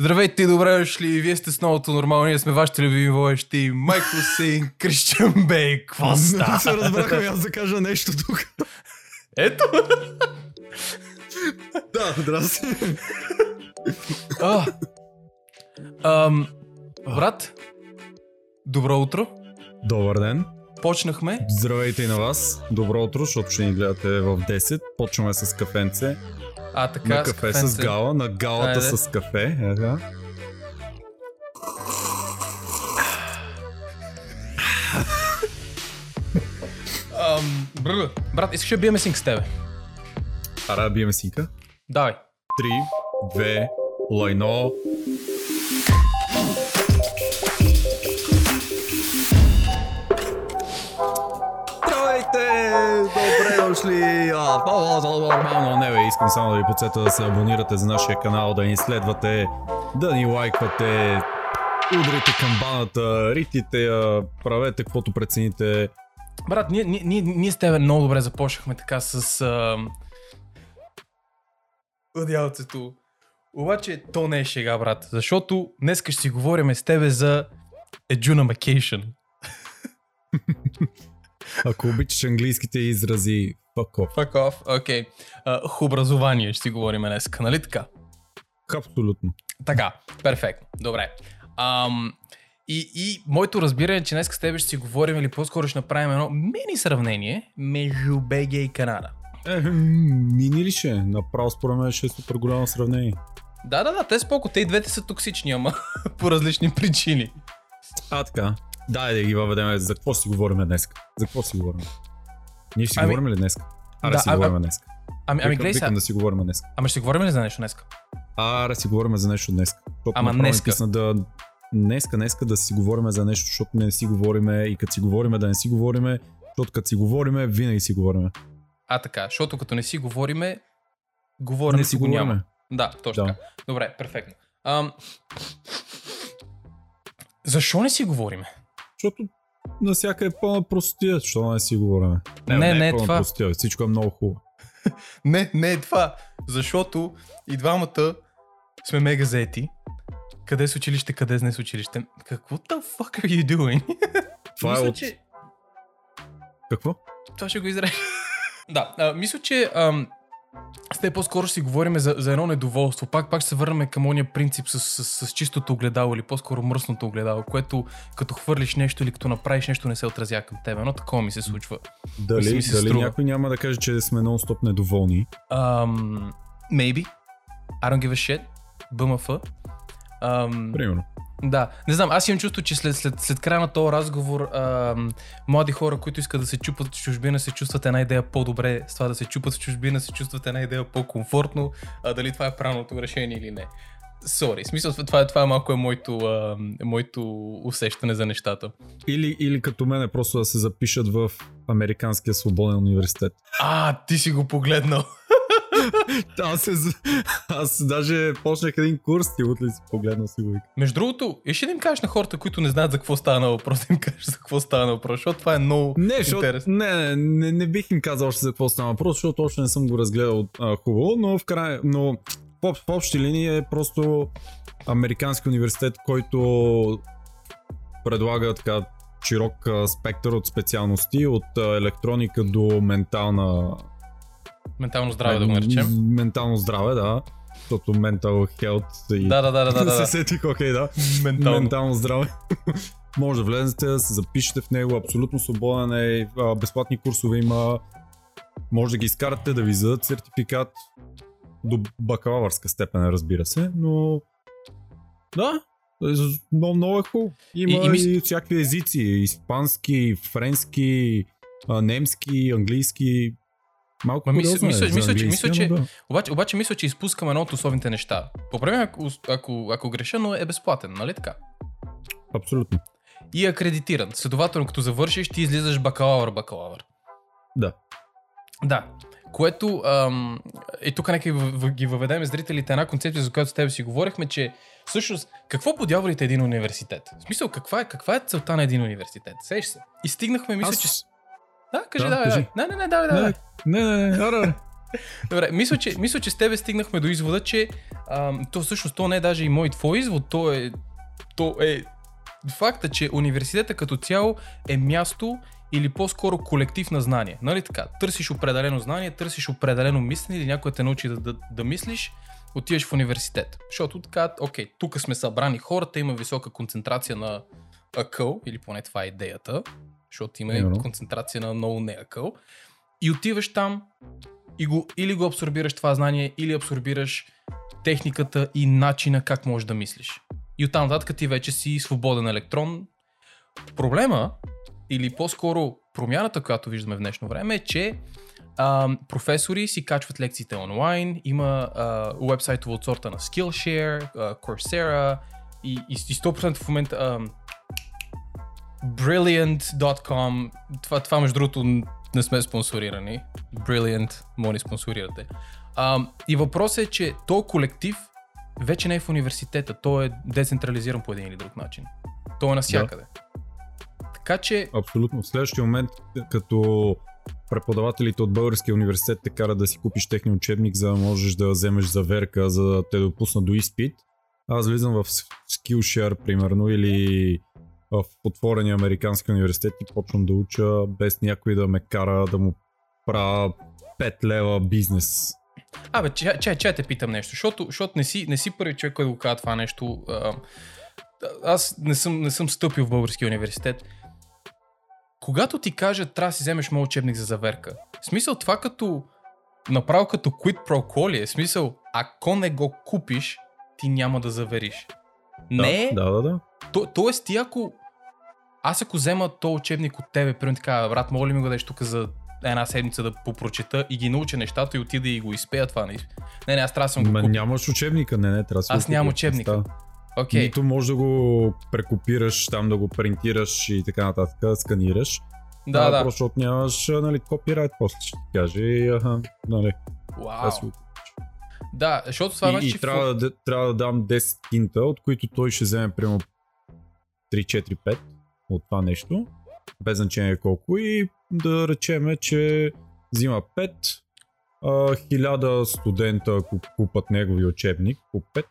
Здравейте и добре дошли. Вие сте с новото нормално. Ние сме вашите любими водещи. Майкъл Син, Кристиан Бей. Какво Не става? се разбрахме аз да кажа нещо тук. Ето. Да, здрасти. А. Ам, брат, добро утро. Добър ден. Почнахме. Здравейте и на вас. Добро утро, защото ще ни гледате в 10. Почваме с кафенце. А, така, на кафе с кафенце. гала, на галата Айде. с кафе. Да. Ам, бр, брат, искаш да биеме синк с тебе? Ара да биеме синка. Давай. 3, 2, лайно. Дошли! Нормално, не бе, искам само да ви подсета да се абонирате за нашия канал, да ни следвате, да ни лайквате, удрите камбаната, ритите правете каквото прецените. Брат, ние, ние, ние, ние с тебе много добре започнахме така с... Одялцето. Обаче то не е шега, брат. Защото днес ще си говорим с тебе за Ejuna Vacation. Ако обичаш английските изрази, fuck off. Fuck off. Окей. Okay. образование ще си говорим днес, нали така? Абсолютно. Така, перфектно. Добре. Ам, и, и моето разбиране е, че днес с тебе ще си говорим или по-скоро ще направим едно мини сравнение между БГ и Канада. Е, мини ли ще? Направо според мен ще е супер голямо сравнение. Да, да, да, те споко, те и двете са токсични, ама по различни причини. А, така. Дай да ги въведем. За какво си говорим днес? За какво си говорим? Ние ще си Ами- говорим ли днес? Аре Да, си а- говорим днес. Ами, ами гледай сега, да си говорим днес. ама ще си говорим ли за нещо днес? Аре си говорим за нещо днес. Ама писна да... Днеска, днеска да си говорим за нещо, защото не си говориме и като си говориме да не си говориме, защото като си говориме, винаги си говориме. А така, защото като не си говориме, говорим Не си го няма. говориме. Да, точно Да. така. Добре, перфектно. Ам... Защо не си говориме? Защото навсякъде е пълна простия, защото не си говориме. Не, не е пълна това. простия, всичко е много хубаво. Не, не е това. Защото и двамата сме мега заети. Къде с училище, къде с не с училище. Какво the fuck are you doing? Това Мисля, е от... че... Какво? Това ще го изрежа. да, а, мисля, че ам, с те по-скоро ще си говорим за, за едно недоволство. Пак, пак ще се върнем към ония принцип с, с, с, чистото огледало или по-скоро мръсното огледало, което като хвърлиш нещо или като направиш нещо не се отразява към тебе. Но такова ми се случва. Дали, ми се дали струва. някой няма да каже, че сме нон-стоп недоволни? Um, maybe. I don't give a shit. БМФ. Um, Примерно. Да, не знам, аз имам чувство, че след, след, след края на този разговор ам, млади хора, които искат да се чупат в чужбина, се чувстват една идея по-добре, с това да се чупат в чужбина, се чувстват една идея по-комфортно, а дали това е правилното решение или не. Сори, смисъл, това, е- това е малко е моето, ам, моето усещане за нещата. Или, или като мене просто да се запишат в Американския свободен университет. А, ти си го погледнал. Аз, се, за- аз даже почнах един курс, ти утре си погледнал си го. Между другото, искаш ли да им кажеш на хората, които не знаят за какво става на въпрос, им кажеш за какво става на въпрос, защото това е много Не, интересно. не, не, не, не, бих им казал още за какво става въпрос, защото още не съм го разгледал а, хубаво, но в край, но в, в общи линии е просто Американски университет, който предлага така широк спектър от специалности, от електроника до ментална Ментално здраве да го наречем. Ментално здраве, да. Защото mental health и... Да, да, да, да, да. да. се сетих, окей, да. Ментално. Ментално здраве. Може да влезете, да се запишете в него, абсолютно свободен е, безплатни курсове има, може да ги изкарате, да ви зададат сертификат до бакалавърска степен, разбира се, но да, много, много е хубаво. Има И- и, и и, мис- всякакви езици, испански, френски, немски, английски, малко Ма мисля- е мисля- за мисля, че- мисля, че- да. Обаче, обаче мисля, че изпускаме едно от основните неща. Поправим, ако, ако, ако греша, но е безплатен, нали така? Абсолютно. И е акредитиран. Следователно, като завършиш, ти излизаш бакалавър-бакалавър. Да. Да. Което, ам, и тук нека ги във- ги въведем зрителите една концепция, за която с теб си говорихме, че всъщност какво по дяволите е един университет? В смисъл, каква е, каква е целта на един университет? Сеш се. И стигнахме, мисля, Аз... че... Да, кажи, Да, давай, кажи. давай. Не, не, не, давай, давай. Не, не, не, не, аре. Добре, мисля че, мисля, че с тебе стигнахме до извода, че ам, то всъщност то не е даже и мой твой извод, то е, то е факта, че университета като цяло е място или по-скоро колектив на знание. Нали така? Търсиш определено знание, търсиш определено мислене или някой те научи да, да, да мислиш, отиваш в университет. Защото така, окей, тук сме събрани хората, има висока концентрация на акъл, или поне това е идеята, защото има Именно. концентрация на много не акъл. И отиваш там и го, или го абсорбираш това знание, или абсорбираш техниката и начина как можеш да мислиш. И оттам нататък ти вече си свободен електрон. Проблема, или по-скоро промяната, която виждаме в днешно време е, че а, професори си качват лекциите онлайн, има а, уебсайтове от сорта на Skillshare, а, Coursera и, и, и 100% в момента а, Brilliant.com това, това между другото не сме спонсорирани. Brilliant, да ни спонсорирате. А, и въпросът е, че то колектив вече не е в университета, той е децентрализиран по един или друг начин. Той е навсякъде. Така че, Абсолютно. В следващия момент, като преподавателите от Българския университет те карат да си купиш техния учебник, за да можеш да вземеш заверка, за да те допуснат до изпит. Аз влизам в Skillshare, примерно, или в отворения американски университет и почвам да уча без някой да ме кара да му правя 5 лева бизнес. Абе, че, че, че те питам нещо, защото, защото не, си, не си първи човек, който го казва това нещо. А, аз не съм, не съм стъпил в българския университет. Когато ти кажат, трябва да си вземеш моят учебник за заверка, в смисъл това като направо като quid pro quo ли е? Смисъл, ако не го купиш, ти няма да завериш. Не, Да, да, да. то, тоест ти ако аз ако взема то учебник от тебе, примерно така, брат, моля ли ми го дадеш тук за една седмица да попрочета и ги науча нещата и отида и го изпея това. Не, не, не аз трябва да съм го купил. нямаш учебника, не, не, трябва да Аз нямам учебника. Става. Окей, Нито можеш да го прекопираш, там да го принтираш и така нататък, да сканираш. да, а, да. Просто нямаш нали, копирайт, после ще ти каже и аха, нали, Вау. аз Да, защото това и, значи, и че трябва, да, трябва да дам 10 кинта, от които той ще вземе примерно 3, 4, 5 от това нещо, без значение колко и да речеме, че взима 5, а, 1000 студента, купат негови учебник, по 5,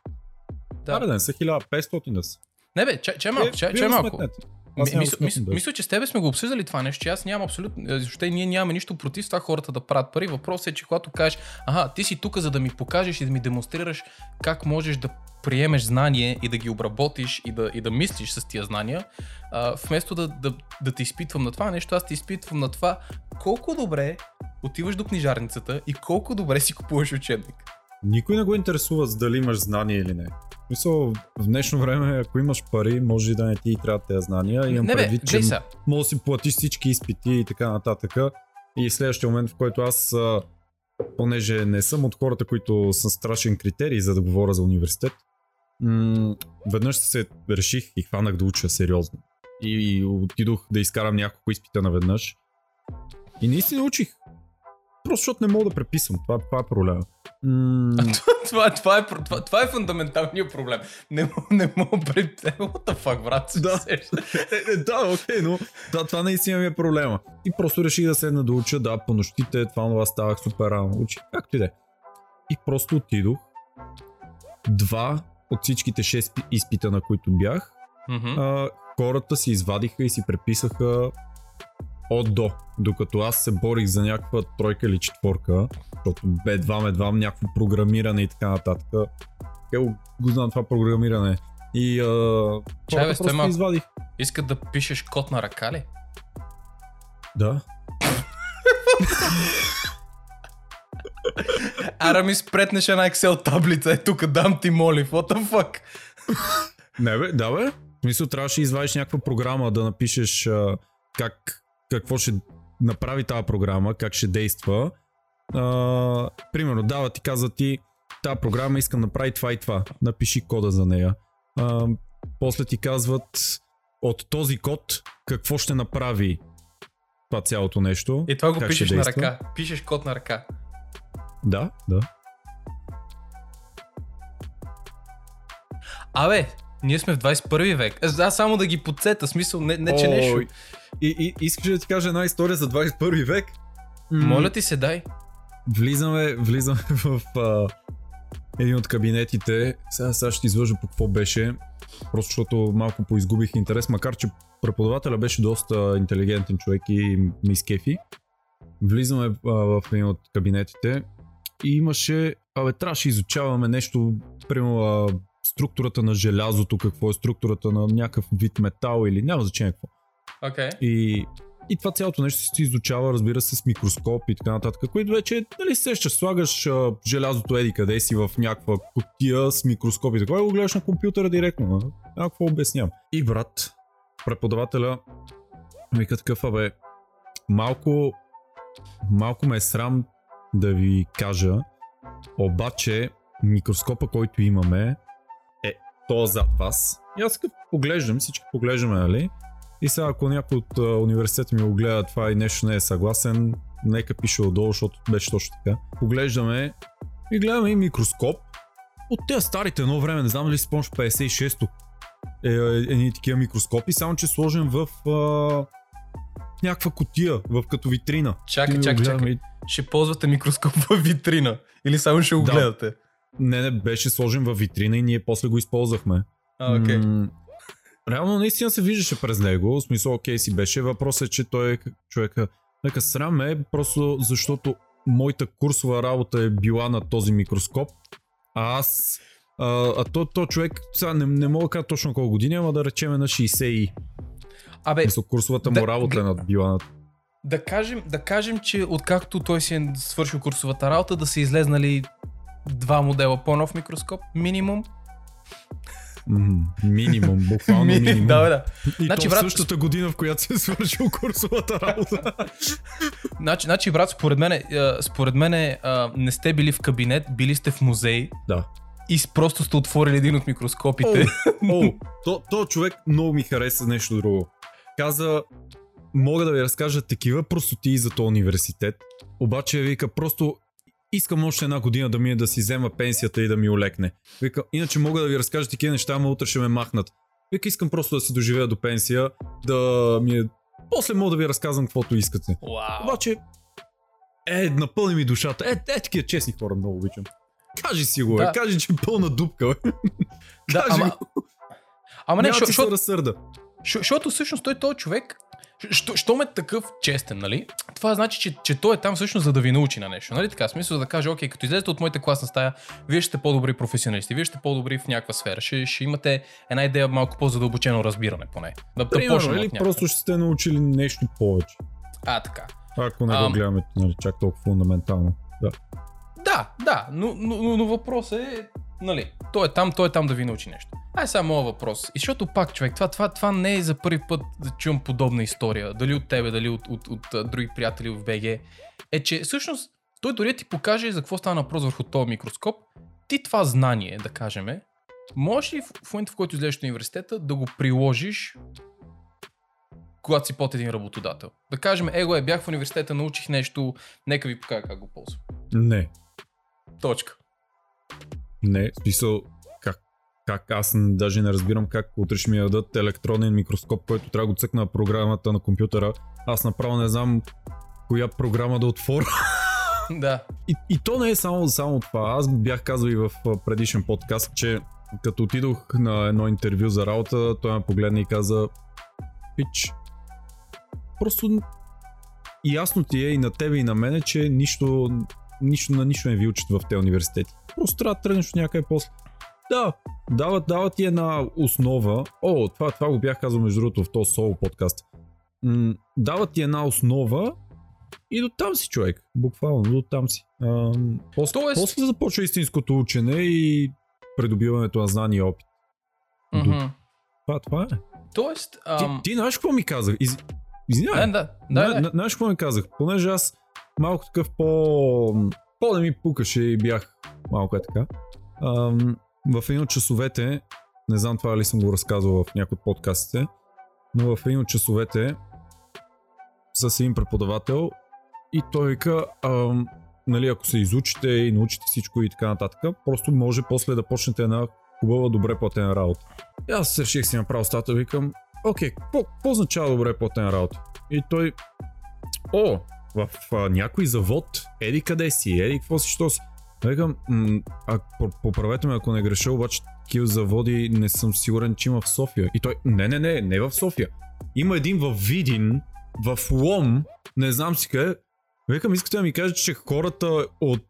да. да. да не са 1500 да са. Не бе, че малко, Е, че, вие че го малко. сметнете. Няма Мисля, че с тебе сме го обсъждали това нещо, че аз нямам абсолютно, защото ние нямаме нищо против това хората да правят пари. Въпросът е, че когато кажеш, аха, ти си тук за да ми покажеш и да ми демонстрираш как можеш да приемеш знание и да ги обработиш и да, и да мислиш с тия знания, а, вместо да, да, да те изпитвам на това нещо, аз те изпитвам на това колко добре отиваш до книжарницата и колко добре си купуваш учебник. Никой не го интересува с дали имаш знания или не. В Смисъл, в днешно време, ако имаш пари, може да не ти трябва тези знания. Имам не бе, предвид, че гледай сега. може да си платиш всички изпити и така нататък. И следващия момент, в който аз, понеже не съм от хората, които са страшен критерий за да говоря за университет, м- веднъж се реших и хванах да уча сериозно. И, и отидох да изкарам няколко изпита наведнъж. И наистина учих. Просто защото не мога да преписвам. Това, това е проблема. Това, това, е, това, това е фундаменталният проблем. Не, не мога пред... What the fuck, брат? Да. Е, е, да, окей, но да, това наистина ми е проблема. И просто реших да седна да уча, да, по нощите, това това ставах супер рано. Учих, както и да е. И просто отидох. Два от всичките шест пи- изпита, на които бях, Мгм. а, хората си извадиха и си преписаха от до. Докато аз се борих за някаква тройка или четворка, защото бе едвам, едвам някакво програмиране и така нататък. Е, го, знам това програмиране. И а, Чай, просто малко. извадих. Искат да пишеш код на ръка ли? Да. Ара ми спретнеш една Excel таблица, е тук дам ти моли, what the fuck? Не бе, да бе. В смисъл трябваше да извадиш някаква програма, да напишеш а, как, какво ще направи тази програма, как ще действа. А, примерно, дава ти, казва ти, тази програма искам да направи това и това. Напиши кода за нея. А, после ти казват от този код какво ще направи това цялото нещо. И това го пишеш на ръка. Пишеш код на ръка. Да, да. Абе, ние сме в 21 век. Аз, аз само да ги подсета, смисъл, не, не че Ой, нещо. И, и, искаш да ти кажа една история за 21 век? Моля ти се, дай. влизаме, влизаме в а, един от кабинетите. Сега, сега ще излъжа по какво беше, просто защото малко поизгубих интерес, макар че преподавателя беше доста интелигентен човек и ми скефи. Влизаме а, в един от кабинетите и имаше, абе, трябваше изучаваме нещо, примерно структурата на желязото, какво е структурата на някакъв вид метал или няма значение какво. Okay. И, и това цялото нещо се изучава, разбира се, с микроскоп и така нататък, които вече, нали, сещаш, слагаш а, желязото еди къде си в някаква кутия с микроскоп и така, и го гледаш на компютъра директно. А? А, какво обяснявам? И брат, преподавателя вика такъв, абе, малко, малко ме е срам да ви кажа, обаче микроскопа, който имаме то зад вас. И аз като поглеждам, всички поглеждаме, нали? И сега ако някой от а, университета ми го гледа това и нещо не е съгласен, нека пише отдолу, защото беше точно така. Поглеждаме и гледаме и микроскоп. От тези старите едно време, не знам дали си спомняш 56-то, е, е, едни такива микроскопи, само че сложен в а, някаква котия, в като витрина. Чакай, чакай, чакай. Ще ползвате микроскоп в витрина. Или само ще го Да. гледате. Не, не, беше сложен в витрина и ние после го използвахме. А, окей. М, Реално наистина се виждаше през него, в смисъл окей си беше. Въпросът е, че той е човека. Нека срам е, просто защото моята курсова работа е била на този микроскоп, а аз а, а то, то човек, сега не, не мога да кажа точно колко години, ама да речеме на 60 и. Абе, Мисъл, курсовата му да- работа е над била на... да кажем, да кажем, че откакто той си е свършил курсовата работа, да са излезнали два модела по-нов микроскоп, минимум. Минимум, буквално Ми- минимум. да, да. И Значи, то брат, същата година, в която си е свършил курсовата работа. Значи, значи брат, според мен, според мен не сте били в кабинет, били сте в музей да. и просто сте отворили един от микроскопите. О, то, то човек много ми хареса нещо друго. Каза, мога да ви разкажа такива простоти за този университет, обаче вика просто искам още една година да ми е да си взема пенсията и да ми олекне. Вика, иначе мога да ви разкажа такива неща, ама утре ще ме махнат. Вика, искам просто да си доживея до пенсия, да ми е... После мога да ви разказвам каквото искате. Вау. Обаче, е, напълни ми душата. Е, е, такива честни хора много обичам. Кажи си го, Да. да. кажи, че е пълна дупка. Бе. Да, Кажи ама, го. ама не, шо- се разсърда. Защото всъщност той този човек, що, що е такъв честен, нали? Това значи, че, че той е там всъщност за да ви научи на нещо, нали? Така, смисъл да каже, окей, като излезете от моята класна стая, вие ще сте по-добри професионалисти, вие ще сте по-добри в някаква сфера, ще, ще имате една идея малко по-задълбочено разбиране поне. Да, да Примерно, почнем или просто ще сте научили нещо повече. А, така. Ако не го Ам. гледаме нали, чак толкова фундаментално. Да. Да, да, но, но, но, но въпросът е, нали, той е там, той е там да ви научи нещо. Ай сега моят въпрос. И защото пак, човек, това, това, това не е за първи път да чувам подобна история. Дали от тебе, дали от, от, от, от други приятели в БГ. Е, че всъщност той дори ти покаже за какво стана въпрос върху този микроскоп. Ти това знание, да кажем, можеш ли в, в момента, в който излезеш от университета, да го приложиш когато си под един работодател. Да кажем, его е, бях в университета, научих нещо, нека ви покажа как го ползвам. Не. Точка. Не. Смисъл, как, аз даже не разбирам как утре ще ми дадат електронен микроскоп, който трябва да го цъкна на програмата на компютъра. Аз направо не знам коя програма да отворя. Да. И, и то не е само, само това. Аз бях казал и в предишен подкаст, че като отидох на едно интервю за работа, той ме погледна и каза Пич, просто ясно ти е и на тебе и на мене, че нищо, нищо на нищо не ви учат в тези университети. Просто трябва да тръгнеш от някъде после. Да, дават, дават ти една основа. О, това, това го бях казал между другото в този соло подкаст. М, дават ти една основа и до там си човек. Буквално, до там си. Ам, после, Тоест- после започва истинското учене и придобиването на знания и опит. Мгм. Това, това е. Тоест, Ти, ам... ти знаеш какво ми казах? Из... Извинявай. да, да, да, да. на- Знаеш какво ми казах? Понеже аз малко такъв по... По да ми пукаше и бях малко е така. Ам, в един от часовете, не знам това ли съм го разказвал в някои от подкастите, но в един от часовете с един преподавател и той вика, нали, ако се изучите и научите всичко и така нататък, просто може после да почнете една хубава, добре платена работа. И аз реших си направо стата, викам, окей, какво означава добре платена работа? И той, о, в а, някой завод, еди къде си, еди какво си, що си. Викам, а, поправете ме ако не греша, обаче такива заводи не съм сигурен, че има в София. И той, не, не, не, не в София. Има един в Видин, в Лом, не знам си къде. Викам, искате да ми кажете, че хората от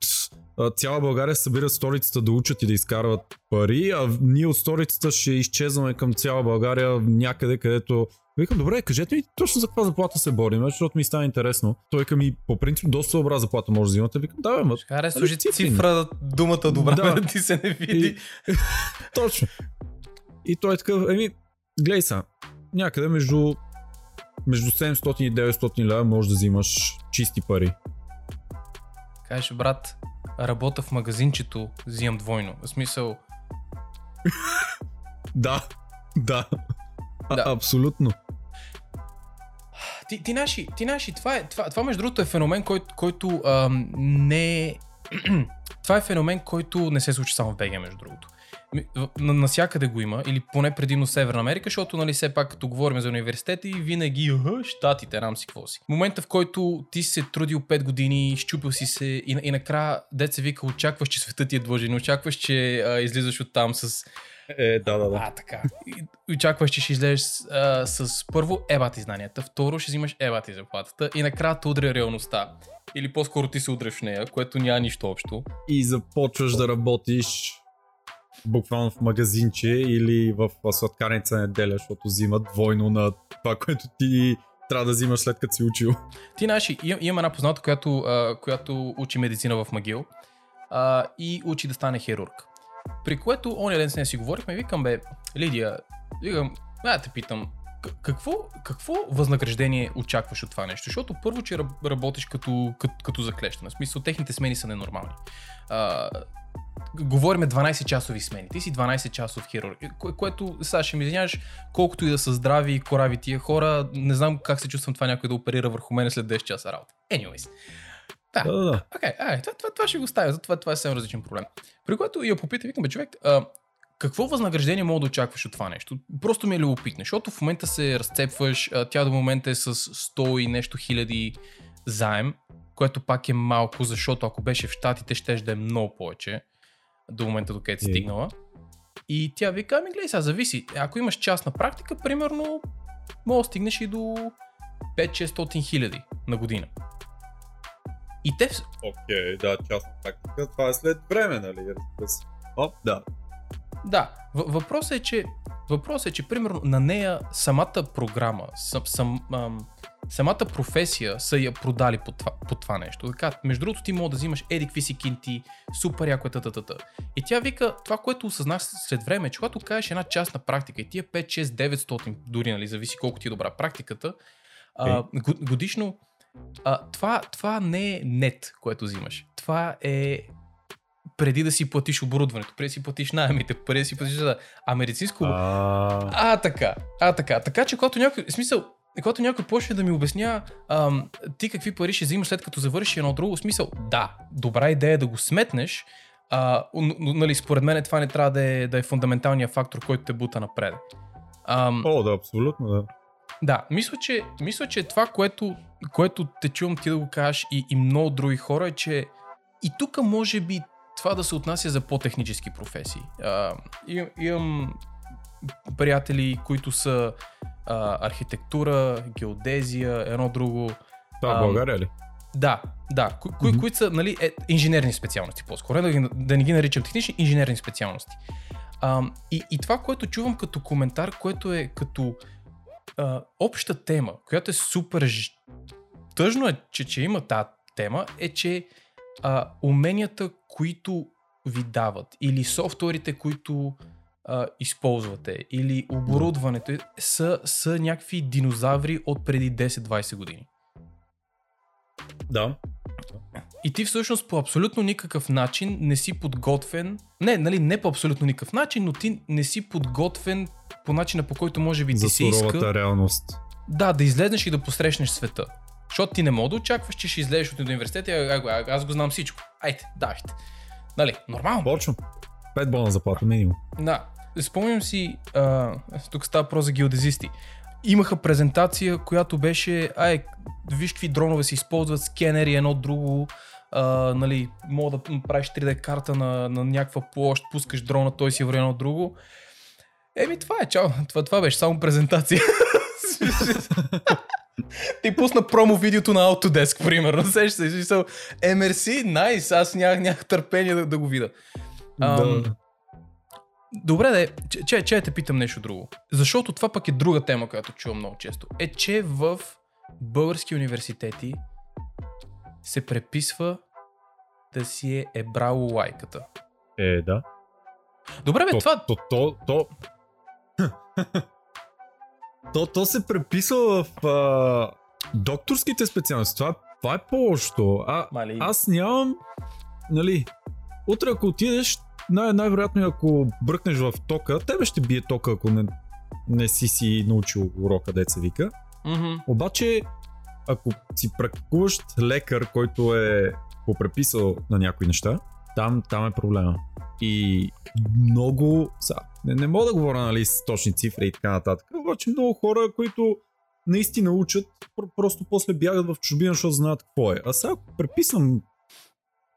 цяла България събират столицата да учат и да изкарват пари, а ние от столицата ще изчезваме към цяла България някъде, където Викам, добре, кажете ми точно за каква заплата се борим, защото ми става интересно. Той ми, по принцип, доста добра заплата може да взимате. Викам, да, бе, ма. Харе, служи цифра, думата добра, да. да ти се не види. И... точно. И той е такъв, еми, гледай са, някъде между, между 700 и 900 лева можеш да взимаш чисти пари. Кажеш, брат, работа в магазинчето, взимам двойно. В смисъл... да, да. Да. Абсолютно. Ти, ти, наши, ти наши, това, е, това, това между другото е феномен, който, който ам, не е... това е феномен, който не се случи само в БГ, между другото. Насякъде го има, или поне предимно Северна Америка, защото нали все пак като говорим за университети, винаги щатите, рам си какво си. Момента в който ти си се трудил 5 години, щупил си се и, и накрая деца вика, очакваш, че светът ти е длъжен, очакваш, че а, излизаш от там с е, да, да, да. А, така. И, очакваш, че ще излезеш а, с първо ебати знанията, второ ще взимаш ебати заплатата и накрая те удря реалността. Или по-скоро ти се удряш в нея, което няма нищо общо. И започваш да работиш буквално в магазинче или в сладкарница неделя, защото взимат двойно на това, което ти трябва да взимаш след като си учил. Ти наши, имам, имам една позната, която, а, която учи медицина в Магил а, и учи да стане хирург. При което оня ден с нея си говорихме и викам, бе, Лидия, викам, да те питам, какво, какво възнаграждение очакваш от това нещо? Защото първо, че работиш като, като, като заклещена. В смисъл, техните смени са ненормални. А, говориме 12 часови смени. Ти си 12 часов хирург, кое, което, сега ще ми извиняваш, колкото и да са здрави и корави тия хора, не знам как се чувствам това някой да оперира върху мен след 10 часа работа. Anyways. Да, да, да. Okay, ай, това, това, това, ще го ставя, това, това е съвсем различен проблем. При което я попита, викам, бе, човек, а, какво възнаграждение мога да очакваш от това нещо? Просто ми е любопитно, защото в момента се разцепваш, а, тя до момента е с 100 и нещо хиляди заем, което пак е малко, защото ако беше в Штатите, ще да е много повече до момента, до където е стигнала. И тя вика, ами гледай сега, зависи. Ако имаш частна практика, примерно, мога да стигнеш и до 5-600 хиляди на година. И те... Окей, okay, да, частна практика. Това е след време, нали? Оп, да. Да, въпросът е, че Въпросът е, че примерно на нея самата програма, сам, сам, ам, самата професия са я продали по това, по това нещо. Така, между другото ти мога да взимаш еди какви си кинти, супер яко е тата. И тя вика, това, което осъзнах след време, че когато кажеш една частна практика и тия 5, 6, 900, дори нали, зависи колко ти е добра практиката, okay. а, годишно а, това, това не е нет, което взимаш. Това е преди да си платиш оборудването, преди да си платиш найемите, преди да си платиш за... А медицинско... А... а, така. А, така. Така че, когато някой... Смисъл, когато някой почне да ми обясня ам, ти какви пари ще взимаш след като завършиш едно друго, смисъл, да, добра идея е да го сметнеш, а, но, нали, според мен това не трябва да е, да е фундаменталният фактор, който те бута напред. Ам, О, да, абсолютно, да. Да, мисля, че, мисля, че това, което, което те чувам ти да го кажеш и, и много други хора е, че и тук може би това да се отнася за по-технически професии. А, имам, имам приятели, които са а, архитектура, геодезия, едно друго. Това в България ли? Да, да, ко- mm-hmm. които са нали, е, инженерни специалности по-скоро, да, да не ги наричам технични, инженерни специалности. А, и, и това, което чувам като коментар, което е като а, обща тема, която е супер тъжно е, че, че има тази тема, е, че а, уменията, които ви дават, или софтуерите, които а, използвате, или оборудването, са, са някакви динозаври от преди 10-20 години. Да. И ти всъщност по абсолютно никакъв начин не си подготвен, не, нали, не по абсолютно никакъв начин, но ти не си подготвен по начина по който може би ти се иска. реалност. Да, да излезнеш и да посрещнеш света. Защото ти не мога да очакваш, че ще излезеш от университета и а, аз го знам всичко. Айде, давайте. Нали, нормално. Почвам. Пет бона заплата минимум. Да. Спомням си, а, тук става про за геодезисти. имаха презентация, която беше, ай, виж какви дронове се използват, скенери едно друго, а, нали, мога да правиш 3D карта на, на някаква площ, пускаш дрона, той си върви едно друго. Еми това е, чао, това, това беше само презентация. Ти пусна промо видеото на Autodesk, примерно. Сеш се, смисъл, е, мерси, найс, аз нямах, нямах търпение да, да го видя. Ам, Да. Добре, де, че, че, че те питам нещо друго. Защото това пък е друга тема, която чувам много често. Е, че в български университети се преписва да си е, е брало лайката. Е, да. Добре, бе, То, това... то, то, то, то, то се преписва в а, докторските специалности. Това, това е по-лошото. А, Мали, аз нямам, нали, утре ако отидеш, най- най-вероятно ако бръкнеш в тока, тебе ще бие тока, ако не, не си си научил урока, деца вика. Мгм. Обаче, ако си практикуващ лекар, който е попреписал на някои неща, там, там е проблема. И много... Са, не, не мога да говоря нали, с точни цифри и така нататък, обаче много хора, които наистина учат, пр- просто после бягат в чужбина, защото знаят какво е. А сега ако преписам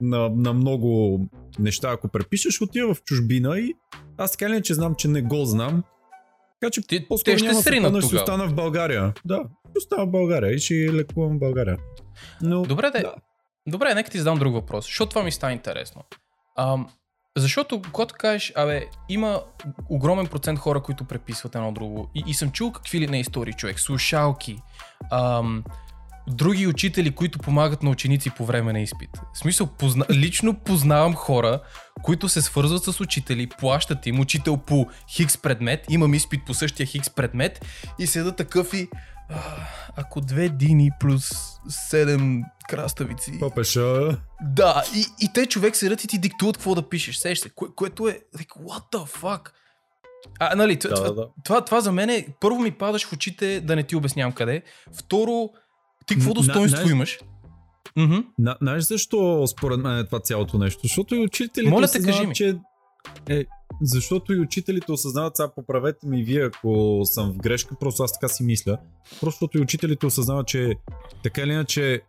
на, на много неща, ако препишеш, отива в чужбина и аз така ли че знам, че не го знам. Така че Ти- по-скоро те ще няма да ще остана в България. Да, ще остана в България и ще лекувам в България. Но, Добре, да. Добре, нека ти задам друг въпрос, защото това ми става интересно. Ам, защото, когато кажеш, абе, има огромен процент хора, които преписват едно друго, и, и съм чул какви ли не истории, човек, слушалки, ам, други учители, които помагат на ученици по време на изпит. В смисъл, позна... лично познавам хора, които се свързват с учители, плащат им учител по хикс предмет, имам изпит по същия хикс предмет и седа такъв и «А, ако две дини плюс седем краставици. Попеша. Да, и, и те човек седят и ти диктуват какво да пишеш. Сеш се, кое, което е, like, what the fuck? А, нали, това, Да, това, да, да. това, това за мен е, първо ми падаш в очите да не ти обяснявам къде. Второ, ти какво достоинство имаш? Знаеш защо според мен е това цялото нещо? Защото и учителите Моля те, кажи ми. че... Е, защото и учителите осъзнават, сега поправете ми вие, ако съм в грешка, просто аз така си мисля. Просто и учителите осъзнават, че така или иначе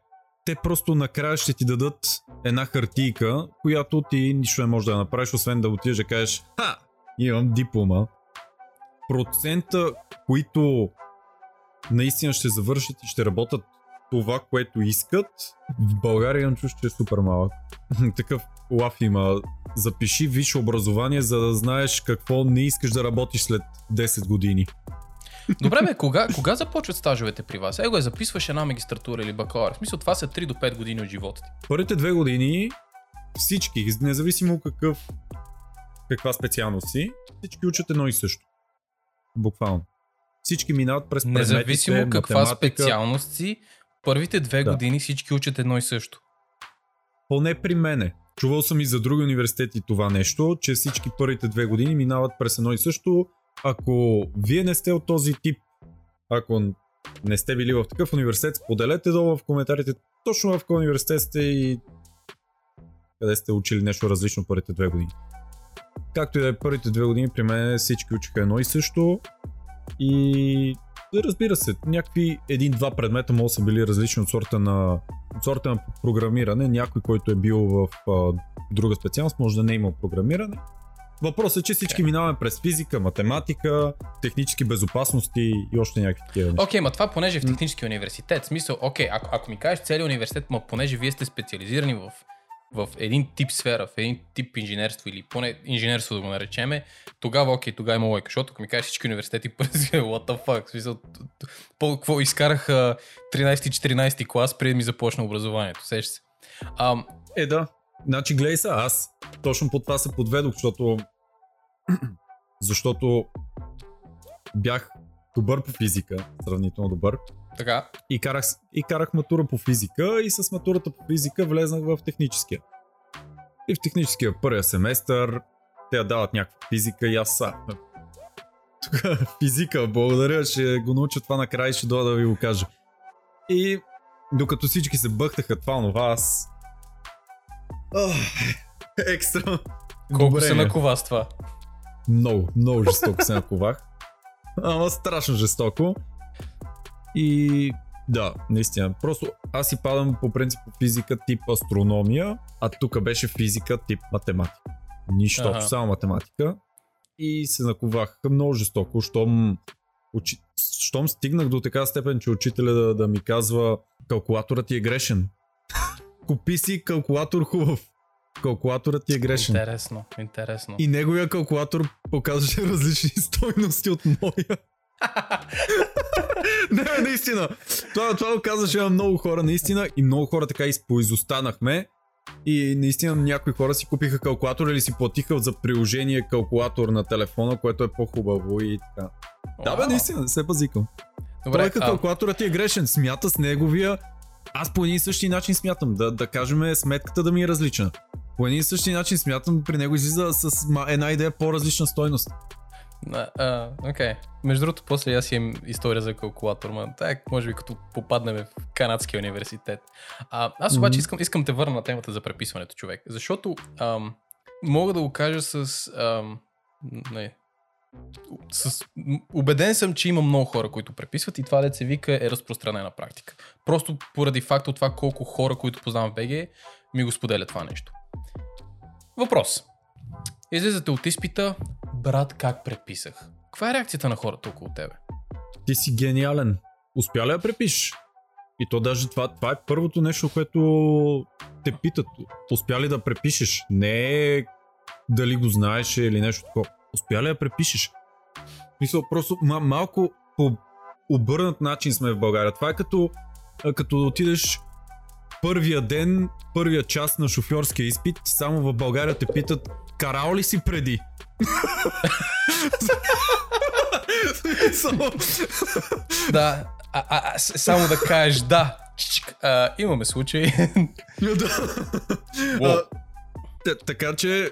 те просто накрая ще ти дадат една хартийка, която ти нищо не можеш да направиш, освен да отидеш да кажеш Ха! Имам диплома. Процента, които наистина ще завършат и ще работят това, което искат, в България имам чувство, че е супер малък. Такъв лаф има. Запиши висше образование, за да знаеш какво не искаш да работиш след 10 години. Добре, бе, кога, кога започват стажовете при вас? Его е, записваш една магистратура или бакалавър. В смисъл, това са 3 до 5 години от живота ти. Първите две години всички, независимо какъв, каква специалност си, всички учат едно и също. Буквално. Всички минават през предметите, Независимо каква специалност си, първите две Да. години всички учат едно и също. Поне при мене. Чувал съм и за други университети това нещо, че всички първите две години минават през едно и също. Ако вие не сте от този тип, ако не сте били в такъв университет, споделете долу в коментарите точно в кой университет сте и къде сте учили нещо различно първите две години. Както и да е първите две години, при мен всички учиха едно и също. И разбира се, някакви един-два предмета могат са били различни от сорта на, от сорта на програмиране. Някой, който е бил в а, друга специалност, може да не е имал програмиране. Въпросът е, че всички минаваме през физика, математика, технически безопасности и още някакви такива неща. Окей, ма това понеже е в технически университет. Смисъл, окей, ако, ако ми кажеш целият университет, ма понеже вие сте специализирани в, в един тип сфера, в един тип инженерство или поне инженерство да го наречеме, тогава окей, тогава има лойка. Защото ако ми кажеш всички университети през what the fuck, смисъл, по, какво изкараха 13-14 клас, преди ми започна образованието, сеш се. Ам, Е, да. Значи, гледай са, аз точно по това се подведох, защото защото бях добър по физика, сравнително добър. Така, И карах, и карах матура по физика и с матурата по физика влезнах в техническия. И в техническия първия семестър те дават някаква физика и аз са. Тук физика, благодаря, ще го науча това накрая и ще дойда да ви го кажа. И докато всички се бъхтаха това, това аз... Екстра. колко Добре се накова с това? Много, много жестоко се наковах. Ама страшно жестоко. И да, наистина. Просто аз си падам по принцип по физика тип астрономия, а тук беше физика тип математика. Нищо, Ага. само математика. И се наковах много жестоко, щом, учи... щом стигнах до така степен, че учителя да, да ми казва калкулаторът ти е грешен. Купи си калкулатор хубав. Калкулаторът ти е грешен. Интересно, интересно. И неговия калкулатор показваше различни стойности от моя. не, наистина. Това, това го казваше на много хора, наистина. И много хора така изпоизостанахме. И наистина някои хора си купиха калкулатор или си платиха за приложение калкулатор на телефона, което е по-хубаво и така. Да, бе, наистина, не се базикам. Добре, Той като а, калкулаторът ти е грешен, смята с неговия. Аз по един и същи начин смятам, да, да кажем сметката да ми е различна. По един и същи начин смятам, при него излиза с една идея по-различна стойност. А, а, окей. Между другото, после аз имам история за калкулатор, ма так, може би като попаднем в канадския университет. А, аз обаче искам, искам те върна на темата за преписването, човек. Защото ам, мога да го кажа с... Ам, не, с... Убеден съм, че има много хора, които преписват и това деца се вика е разпространена практика. Просто поради факта от това колко хора, които познавам в БГ, ми го споделят това нещо. Въпрос. Излизате от изпита, брат, как преписах? Каква е реакцията на хората около тебе? Ти си гениален. Успя ли да препишеш? И то даже това, това е първото нещо, което те питат. Успя ли да препишеш? Не е дали го знаеш или нещо такова. Успя ли да препишеш? Мисля, просто ма, малко по обърнат начин сме в България. Това е като, като отидеш първия ден, първия час на шофьорския изпит, само в България те питат, карал ли си преди? Да, а, а, а, само да кажеш да. Чик, а, имаме случай. Да. Т- така че,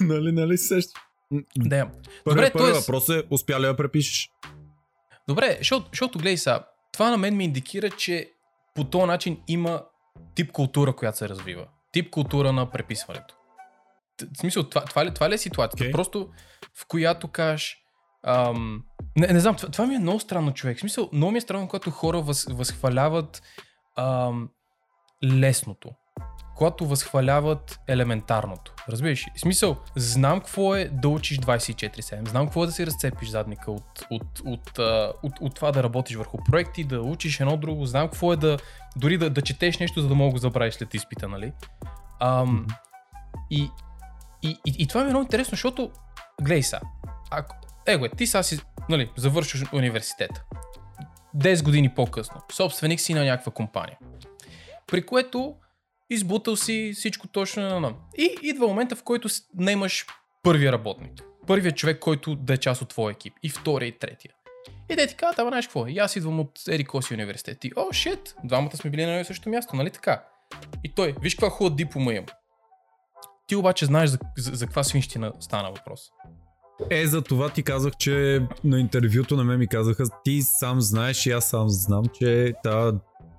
нали, нали се сещаш? да. Първият Добре, първи тоест- въпрос е, успя ли да препишеш? Добре, защото, защото гледай сега, това на мен ми индикира, че по този начин има тип култура, която се развива. Тип култура на преписването. В смисъл, това, това, ли, това ли е ситуацията? Окей. Просто в която кажеш... Ам, не, не знам, това, това ми е много странно, човек. В смисъл, много ми е странно, когато хора въз, възхваляват ам, лесното. Когато възхваляват елементарното. Разбираш ли? В смисъл, знам какво е да учиш 24-7. Знам какво е да си разцепиш задника от, от, от, а, от, от това да работиш върху проекти, да учиш едно друго. Знам какво е да дори да, да четеш нещо, за да мога да го забравиш след изпита, нали? Ам, и, и, и, и това ми е много интересно, защото, гледай са, ако, его, е, ти сега си, нали, завършиш университета. 10 години по-късно. Собственик си на някаква компания. При което избутал си всичко точно на нам. И идва момента, в който наемаш първия работник. Първият човек, който да е част от твоя екип. И втория, и третия. И те ти казват, ама знаеш какво, и аз идвам от Еди Коси университет. И, о, шит, двамата сме били на едно и също място, нали така? И той, виж каква хубава диплома имам. Ти обаче знаеш за, за, за каква свинщина стана въпрос. Е, за това ти казах, че на интервюто на мен ми казаха, ти сам знаеш и аз сам знам, че, та,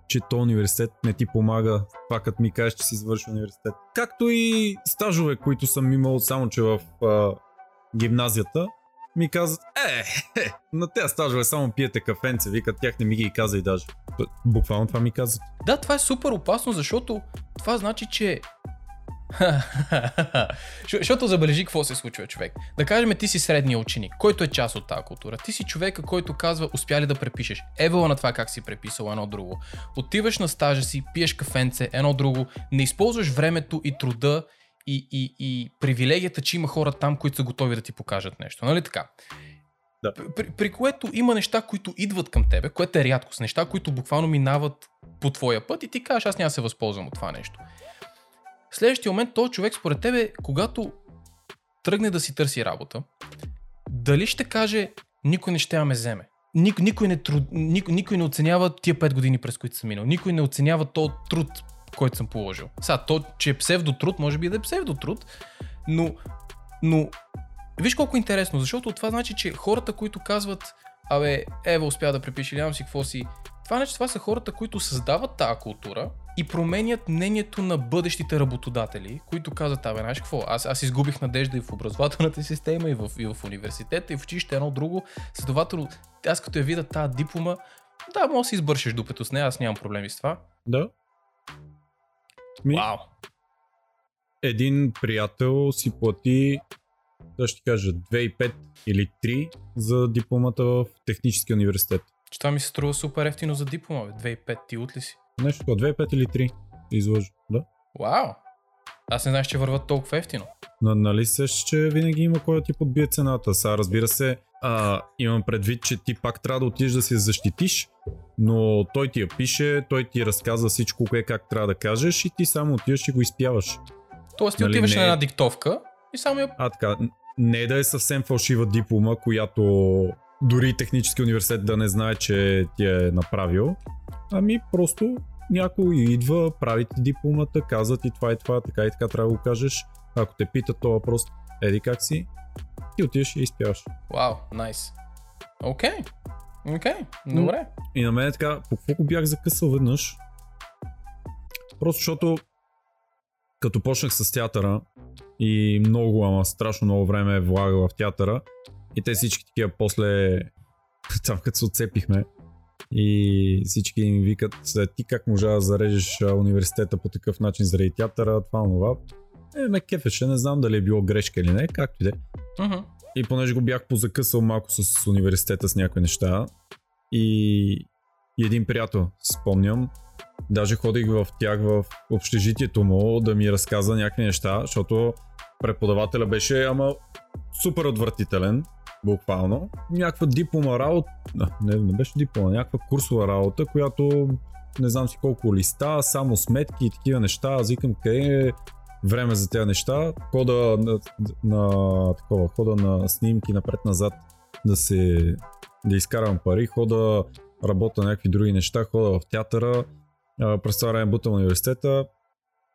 че то университет не ти помага. Това като ми кажеш, че си извърши университет. Както и стажове, които съм имал само, че в а, гимназията, ми казват, е, е, на тези стажове само пиете кафенце, викат, тях не ми ги каза и даже. Буквално това ми казват. Да, това е супер опасно, защото това значи, че... Защо- Защото забележи какво се случва, човек. Да кажем, ти си средния ученик, който е част от тази култура. Ти си човека, който казва, успя ли да препишеш. Евала на това как си преписал едно друго. Отиваш на стажа си, пиеш кафенце, едно друго, не използваш времето и труда и, и, и привилегията, че има хора там, които са готови да ти покажат нещо. Нали така? Да. При, при което има неща, които идват към тебе, което е рядкост. Неща, които буквално минават по твоя път и ти кажеш, аз няма да се възползвам от това нещо. Следващия момент, този човек според тебе, когато тръгне да си търси работа, дали ще каже, никой не ще ме вземе. Ник, никой, не труд, никой, никой не оценява тия 5 години, през които съм минал. Никой не оценява този труд, който съм положил. Сега, то, че е псевдотруд, може би да е псевдотруд, но, но виж колко интересно, защото това значи, че хората, които казват, абе, Ева успя да препише, нямам си какво си, това значи, това са хората, които създават тази култура и променят мнението на бъдещите работодатели, които казват, абе, знаеш какво, аз, аз изгубих надежда и в образователната система, и в, и в университета, и в училище едно друго. Следователно, аз като я видя тази диплома, Да, може да си избършиш дупето с нея, аз нямам проблеми с това. Да. Ми, Вау. един приятел си плати, да ще кажа, 2,5 или 3 за дипломата в технически университет. Че това ми се струва супер ефтино за диплома, бе. 2,5 ти от ли си? Нещо такова, 2,5 или 3. Да излъжа. Да. Вау. Аз не знаеш, че върват толкова ефтино. Но, нали се, че винаги има кой да ти подбие цената. Сега разбира се, а, имам предвид, че ти пак трябва да отидеш да се защитиш, но той ти я пише, той ти разказва всичко кое как трябва да кажеш и ти само отиваш и го изпяваш. Тоест ти Нали отиваш не на е- една диктовка и само я... А така, не да е съвсем фалшива диплома, която дори технически университет да не знае, че ти е направил, ами просто някой идва, прави ти дипломата, казва ти това и това, така и така трябва да го кажеш. Ако те питат този въпрос, еди как си, ти отиваш и изпяваш. Вау, найс. Окей. Окей, добре. И на мен е така, по какво бях закъсал веднъж? Просто защото като почнах с театъра и много, ама страшно много време влага в театъра и те всички такива после, там като се отцепихме и всички им викат, ти как можа да зарежеш университета по такъв начин заради театъра, това, това. Е, ме кефеше, не знам дали е било грешка или не, както и да е. Мгм. И понеже го бях позакъсал малко с университета с някои неща и, и един приятел, спомням, даже ходих в тях в общежитието му да ми разказа някакви неща, защото преподавателя беше ама супер отвратителен, буквално. Някаква диплома работа, не, не беше диплома, някаква курсова работа, която не знам си колко листа, само сметки и такива неща. Аз викам къде е време за тези неща. Хода на, на, такова, хода на снимки напред-назад да се да изкарвам пари, хода работя на някакви други неща, хода в театъра, през това време в университета.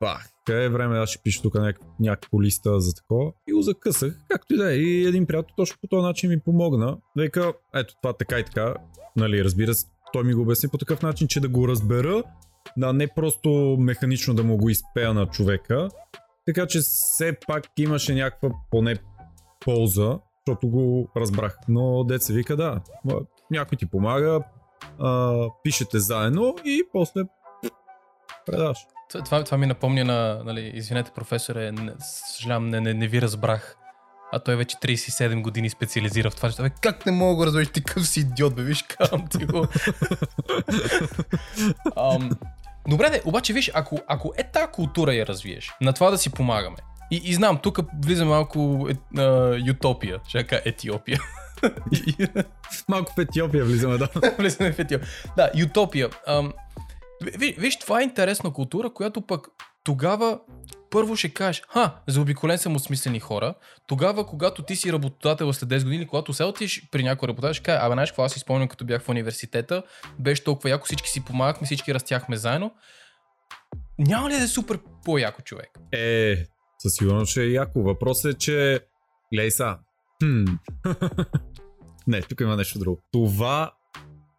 Пах, къде е време, аз ще пиша тук няк- някакво листа за такова. И го закъсах, както и да е. И един приятел точно по този начин ми помогна. Века, ето това така и така. Нали, разбира се, той ми го обясни по такъв начин, че да го разбера, да не просто механично да му го изпея на човека. Така че все пак имаше някаква поне полза, защото го разбрах. Но деца вика да, някой ти помага, а, пишете заедно и после предаш. Това, това, ми напомня на, нали, извинете професоре, не, съжалявам, не, не, не ви разбрах. А той вече 37 години специализира в това. Бе, как не мога да го разбереш, ти къв си идиот, бе, виж, казвам ти го. Ам, добре, де, обаче виж, ако, ако е тази култура я развиеш, на това да си помагаме. И, и знам, тук влиза малко е, а, ютопия, ще кажа Етиопия. Малко в Етиопия влизаме, да. Влизаме в Етиопия. Да, ютопия. Ам, ви- виж, това е интересна култура, която пък тогава първо ще кажеш, ха, заобиколен съм от смислени хора. Тогава, когато ти си работодател след 10 години, когато се отиш при някой работодател, ще кажа, абе, знаеш какво, аз си спомням, като бях в университета, беше толкова яко, всички си помагахме, всички растяхме заедно. Няма ли да е супер по-яко човек? Е, със сигурност ще е яко. Въпросът е, че... Глей са. Хм. Не, тук има нещо друго. Това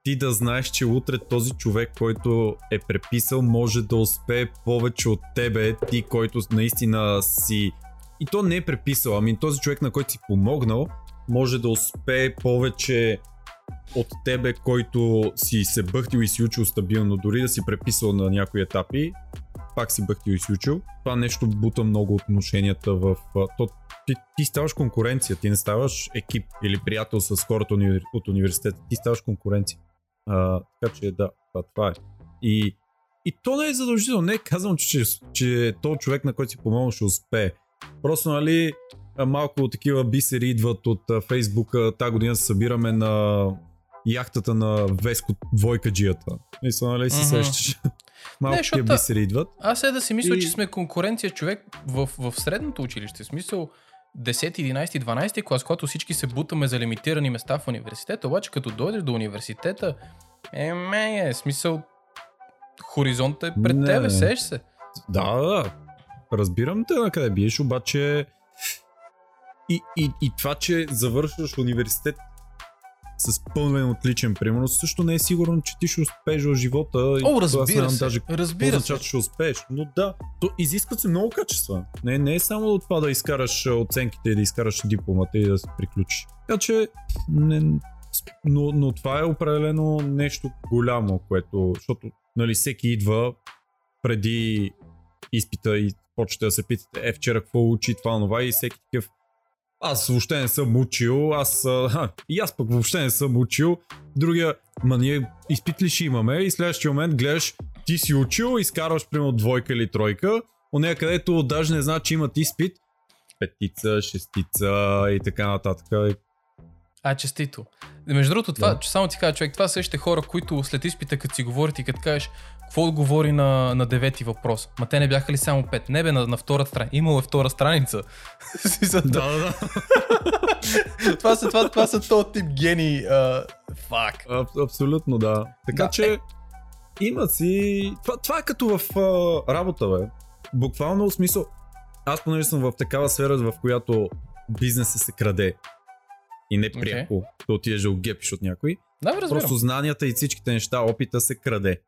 ти да знаеш, че утре този човек, който е преписал, може да успее повече от тебе, ти, който наистина си... И то не е преписал, ами този човек, на който си помогнал, може да успее повече от тебе, който си се бъхтил и си учил стабилно, дори да си преписал на някои етапи, пак си бъхтил и си учил. Това нещо бута много отношенията в... То, ти, ти ставаш конкуренция, ти не ставаш екип или приятел с хората от университета, ти ставаш конкуренция. А, така че да, това, това е. И, и то не е задължително, не казвам, че, че, че то човек, на който си помогна, ще успее. Просто, нали, малко такива бисери идват от Фейсбука. Та година се събираме на яхтата на Веско двойкаджията. Мисля, нали се сещаш? Малко Не, бисери идват. Аз е да си мисля, И- че сме конкуренция човек в, в средното училище. В смисъл 10, 11, 12 клас, когато всички се бутаме за лимитирани места в университета, обаче като дойдеш до университета, е, ме е, смисъл, хоризонтът е пред Не, тебе, сеш се. Да, да, да. Разбирам те на къде биеш, обаче и, и, и това, че завършваш университет с пълен отличен, примерно, също не е сигурно, че ти ще успееш в живота. О, разбира знам се, даже разбира се. означава, че ще успееш. Но да, то изискват се много качества. Не, не е само от това да изкараш оценките и да изкараш дипломата и да се приключиш. Така че, не, но, но това е определено нещо голямо, което, защото нали, всеки идва преди изпита и почте да се питате, е вчера какво учи това, това и всеки такъв аз въобще не съм учил, аз а, и аз пък въобще не съм учил. Другия, ма ние изпит ли ще имаме и следващия момент гледаш, ти си учил, изкарваш примерно двойка или тройка, нея където даже не знае, че имат изпит, петица, шестица и така нататък. А, честито. Между другото, това, че само ти кажа, човек, това са същите хора, които след изпита, като си говорят и като кажеш, какво отговори на, на девети въпрос? Ма те не бяха ли само пет? Не бе, на, на втората страница. Имало е втора страница. да, да, да. това, са, това, това са този тип гени. Фак. Uh, Аб, абсолютно, да. Така да, че е... има си... Това, това е като в uh, работа, бе. Буквално в смисъл... Аз понеже съм в такава сфера, в която бизнесът се краде и не пряко okay. да отидеш да гепиш от някой. Да, разбирам. Просто знанията и всичките неща, опита се краде.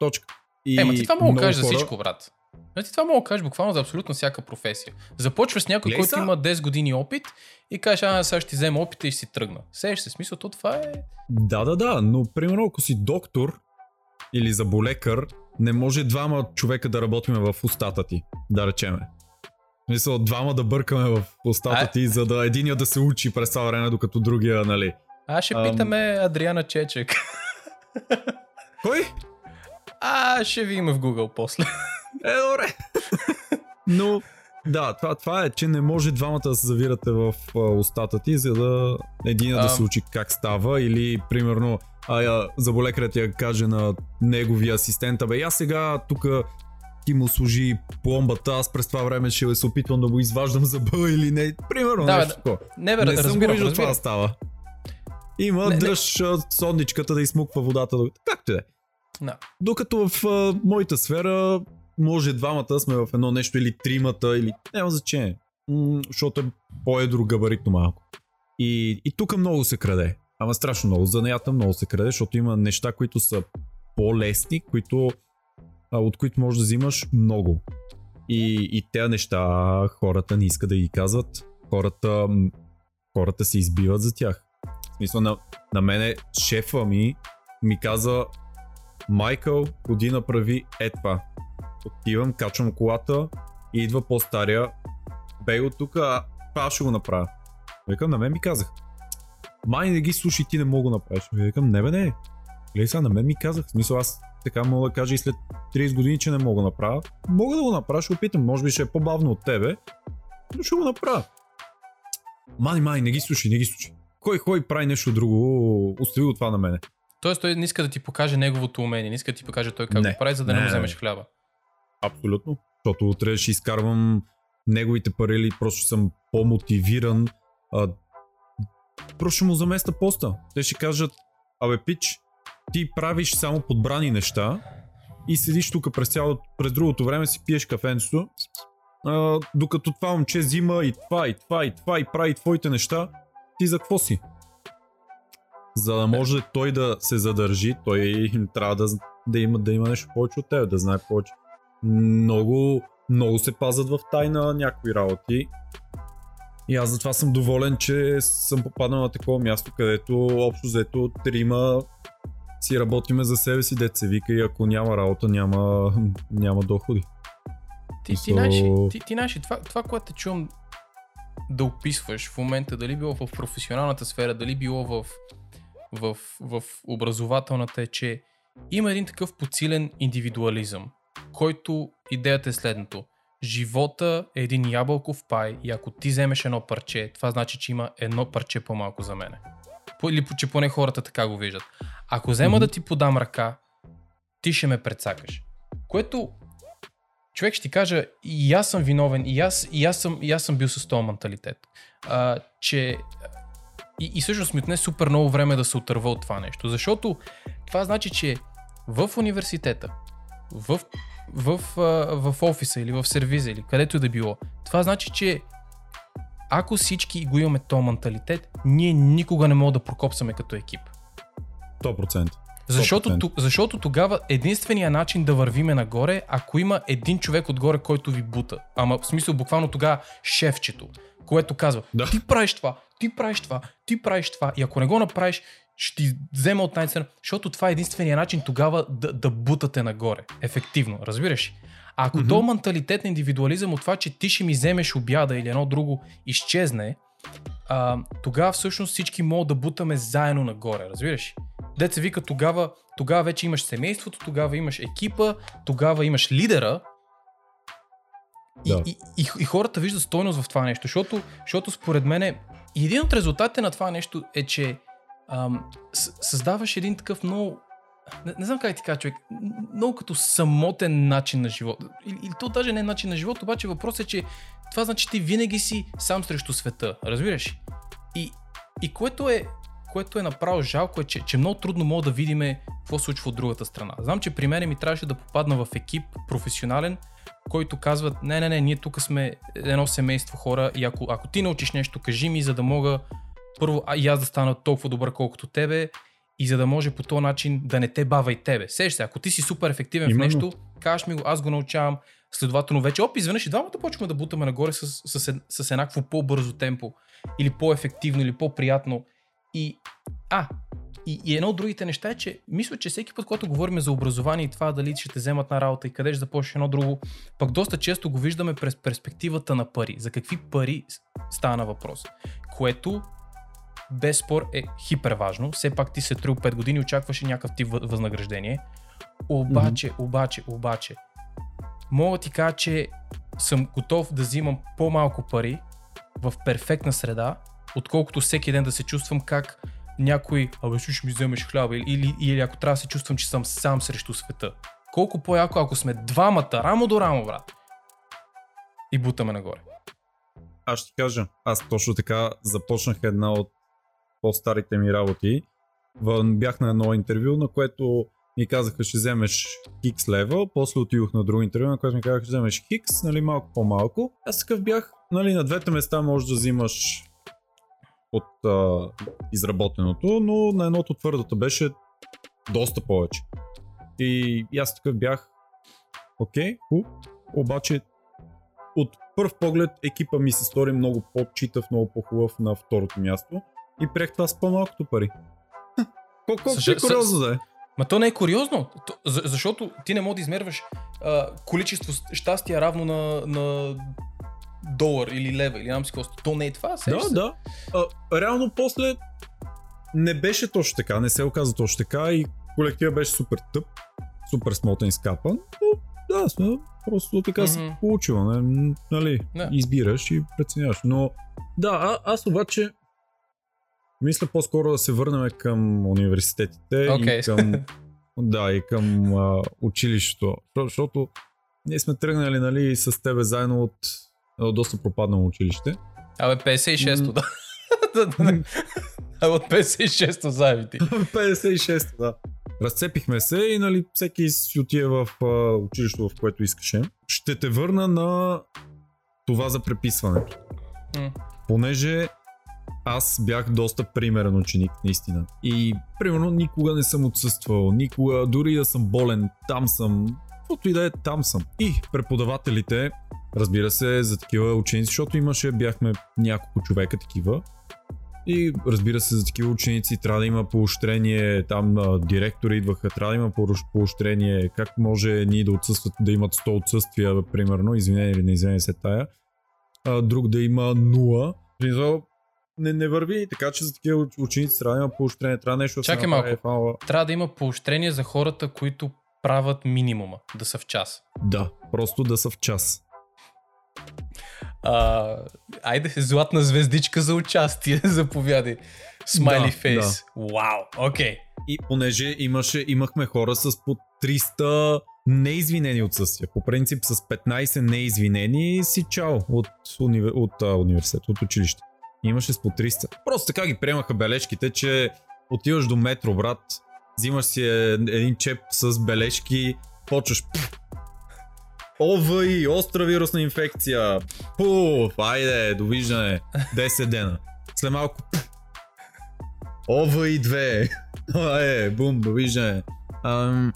Точка. И е, ма ти това мога да кажеш хора... за всичко, брат. Не, ти това мога да кажеш буквално за абсолютно всяка професия. Започваш с някой, който има 10 години опит и кажеш, а, сега ще ти взема опита и си тръгна. Сееш се, смисъл, то това е... Да, да, да, но примерно ако си доктор или заболекар, не може двама човека да работиме в устата ти, да речеме. Мисля, двама да бъркаме в устата а... ти, за да единия да се учи през това време, докато другия, нали. Аз ще Ам... питаме Адриана Чечек. Кой? А, ще ви има в Google после. Е, добре. Но, да, това, това е, че не може двамата да се завирате в а, устата ти, за да един да се учи как става или, примерно, а, заболекарят я каже на неговия асистент, бе, я сега тук ти му служи пломбата, аз през това време ще се опитвам да го изваждам за бъл или не. Примерно да, нещо такова. Не, бе, не съм разбирам, виждал това става. Има, не, дръж не. сонничката да измуква водата. Както е. Да. Докато в а, моята сфера може двамата сме в едно нещо или тримата, или няма значение. М- защото е по-едро габаритно малко. И, и тук много се краде. Ама страшно много. Занаята много се краде, защото има неща, които са по-лесни, които от които можеш да взимаш много. И, и тези неща хората не искат да ги казват. Хората, хората се избиват за тях. В смисъл на, на мене шефа ми ми каза Майкъл, ходи направи е това. Отивам, качвам колата и идва по-стария. Бей от тук, а аз ще го направя. Викам, на мен ми казах. Май не ги слушай, ти не мога да направиш. Викам, не бе не. Гледай сега, на мен ми казах. В смисъл аз така мога да кажа и след 30 години, че не мога да направя. Мога да го направя, ще опитам. Може би ще е по-бавно от тебе, но ще го направя. Мани, мани, не ги слушай, не ги слушай. Кой кой прави нещо друго, остави го това на мене. Тоест той не иска да ти покаже неговото умение, не иска да ти покаже той как не, го прави, за да не, не му вземеш хляба. Абсолютно. Защото утре ще изкарвам неговите пари или просто съм по-мотивиран. А, просто ще му заместа поста. Те ще кажат, абе пич, ти правиш само подбрани неща и седиш тук през, цяло, през другото време си пиеш кафенцето, а, докато това момче взима и това, и това, и това, и прави твоите неща, ти за какво си? За да може той да се задържи, той трябва да, да, има, да има нещо повече от теб, да знае повече. Много, много се пазат в тайна някои работи. И аз затова съм доволен, че съм попаднал на такова място, където общо взето трима си работиме за себе си, деца вика и ако няма работа, няма, няма доходи. Ти, ти, наши, ти, ти наши, това, това, което те чувам да описваш в момента, дали било в професионалната сфера, дали било в, в, в образователната, е, че има един такъв подсилен индивидуализъм, който идеята е следното. Живота е един ябълков пай и ако ти вземеш едно парче, това значи, че има едно парче по-малко за мене. Или че поне хората така го виждат. Ако взема mm-hmm. да ти подам ръка, ти ще ме предсакаш. Което човек ще ти кажа, и аз съм виновен, и аз, и аз, съм, и аз съм бил с този менталитет. А, че и, и всъщност ми отне супер много време да се отърва от това нещо. Защото това значи, че в университета, в, в, в, в офиса или в сервиза или където и да било, това значи, че ако всички го имаме този менталитет, ние никога не можем да прокопсаме като екип. 100%. Защото, защото тогава единствения начин да вървиме нагоре, ако има един човек отгоре, който ви бута. Ама в смисъл буквално тогава шефчето, което казва, да. ти правиш това, ти правиш това, ти правиш това. И ако не го направиш, ще ти взема от най защото това е единствения начин тогава да, да бутате нагоре. Ефективно, разбираш? Ако mm-hmm. то менталитет на индивидуализъм от това, че ти ще ми вземеш обяда или едно друго изчезне, а, тогава всъщност всички могат да бутаме заедно нагоре, разбираш? Деца вика тогава, тогава вече имаш семейството, тогава имаш екипа, тогава имаш лидера, и, да. и, и, и хората виждат стойност в това нещо, защото, защото според мен и един от резултатите на това нещо е, че ам, създаваш един такъв много не, не знам как ти кажа, човек, много като самотен начин на живот. Или, или то даже не е начин на живот, обаче въпросът е, че това значи, ти винаги си сам срещу света. Разбираш? И, и което е което е направо жалко е, че, че много трудно мога да видим какво случва от другата страна. Знам, че при мен ми трябваше да попадна в екип професионален, който казват, не, не, не, ние тук сме едно семейство хора и ако, ако ти научиш нещо, кажи ми, за да мога първо а, и аз да стана толкова добър колкото тебе и за да може по този начин да не те бава и тебе. Сеш се, ако ти си супер ефективен Именно. в нещо, кажеш ми го, аз го научавам, следователно вече, оп, изведнъж и двамата почваме да бутаме нагоре с, с, с, с еднакво по-бързо темпо или по-ефективно или по-приятно. И, а, и, и едно от другите неща е, че мисля, че всеки път, когато говорим за образование и това дали ще те вземат на работа и къде ще започне едно друго, пък доста често го виждаме през перспективата на пари. За какви пари стана въпрос? Което без спор е хипер важно. Все пак ти се трил 5 години, очакваше някакъв тип възнаграждение. Обаче, mm-hmm. обаче, обаче, мога ти кажа, че съм готов да взимам по-малко пари в перфектна среда, отколкото всеки ден да се чувствам как някой, абе ще ми вземеш хляба или, или, или ако трябва да се чувствам, че съм сам срещу света. Колко по-яко, ако сме двамата, рамо до рамо, брат. И бутаме нагоре. Аз ще кажа, аз точно така започнах една от по-старите ми работи. Бях на едно интервю, на което ми казаха, ще вземеш хикс лева, после отидох на друго интервю, на което ми казаха, ще вземеш хикс, нали, малко по-малко. Аз такъв бях, нали, на двете места можеш да взимаш от а, изработеното, но на едното твърдото беше доста повече. И, аз такъв бях, окей, хуб, обаче от първ поглед екипа ми се стори много по-читав, много по-хубав на второто място и приех това с по-малкото пари. Колко, колко е куриозно да е? Ма то не е куриозно, защото ти не можеш да измерваш а, количество щастие равно на, на долар или лева или ням си какво. То не е това, Да, се. да. А, реално после не беше точно така, не се оказа точно така и колектива беше супер тъп, супер смотен и скапан, но да, сме просто така mm-hmm. се получило, не, нали, не. избираш и преценяваш. Но да, а, аз обаче мисля по-скоро да се върнем към университетите okay. и към, да, и към а, училището, защото ние сме тръгнали нали, с тебе заедно от едно доста пропаднало училище. Абе, 56-то, да. От 56-то заеби ти. 56-то, да. Разцепихме се и нали, всеки си отие в а, училището, в което искаше. Ще те върна на това за преписването. Mm. Понеже аз бях доста примерен ученик, наистина. И, примерно, никога не съм отсъствал, никога, дори да съм болен, там съм, каквото и да е, там съм. И преподавателите Разбира се, за такива ученици, защото имаше, бяхме няколко човека такива. И разбира се, за такива ученици трябва да има поощрение, там директори идваха, трябва да има поощрение, как може ние да отсъстват, да имат 100 отсъствия, примерно, извинение или не извинение се тая, а, друг да има 0. Не, не върви, така че за такива ученици трябва да има поощрение, трябва нещо Чакай да малко, фала. трябва да има поощрение за хората, които правят минимума, да са в час. Да, просто да са в час. А, айде, златна звездичка за участие, заповядай. Смайли да, фейс. Да. Вау, окей. И понеже имаше, имахме хора с по 300 неизвинени отсъствия. По принцип с 15 неизвинени си чао от, уни... от а, университет, от училище. Имаше с по 300. Просто така ги приемаха бележките, че отиваш до метро, брат, взимаш си е, един чеп с бележки, почваш ОВИ, остра вирусна инфекция. Пуф, айде, довиждане. 10 дена. След малко. ОВИ 2. Айде, бум, довиждане. Ам...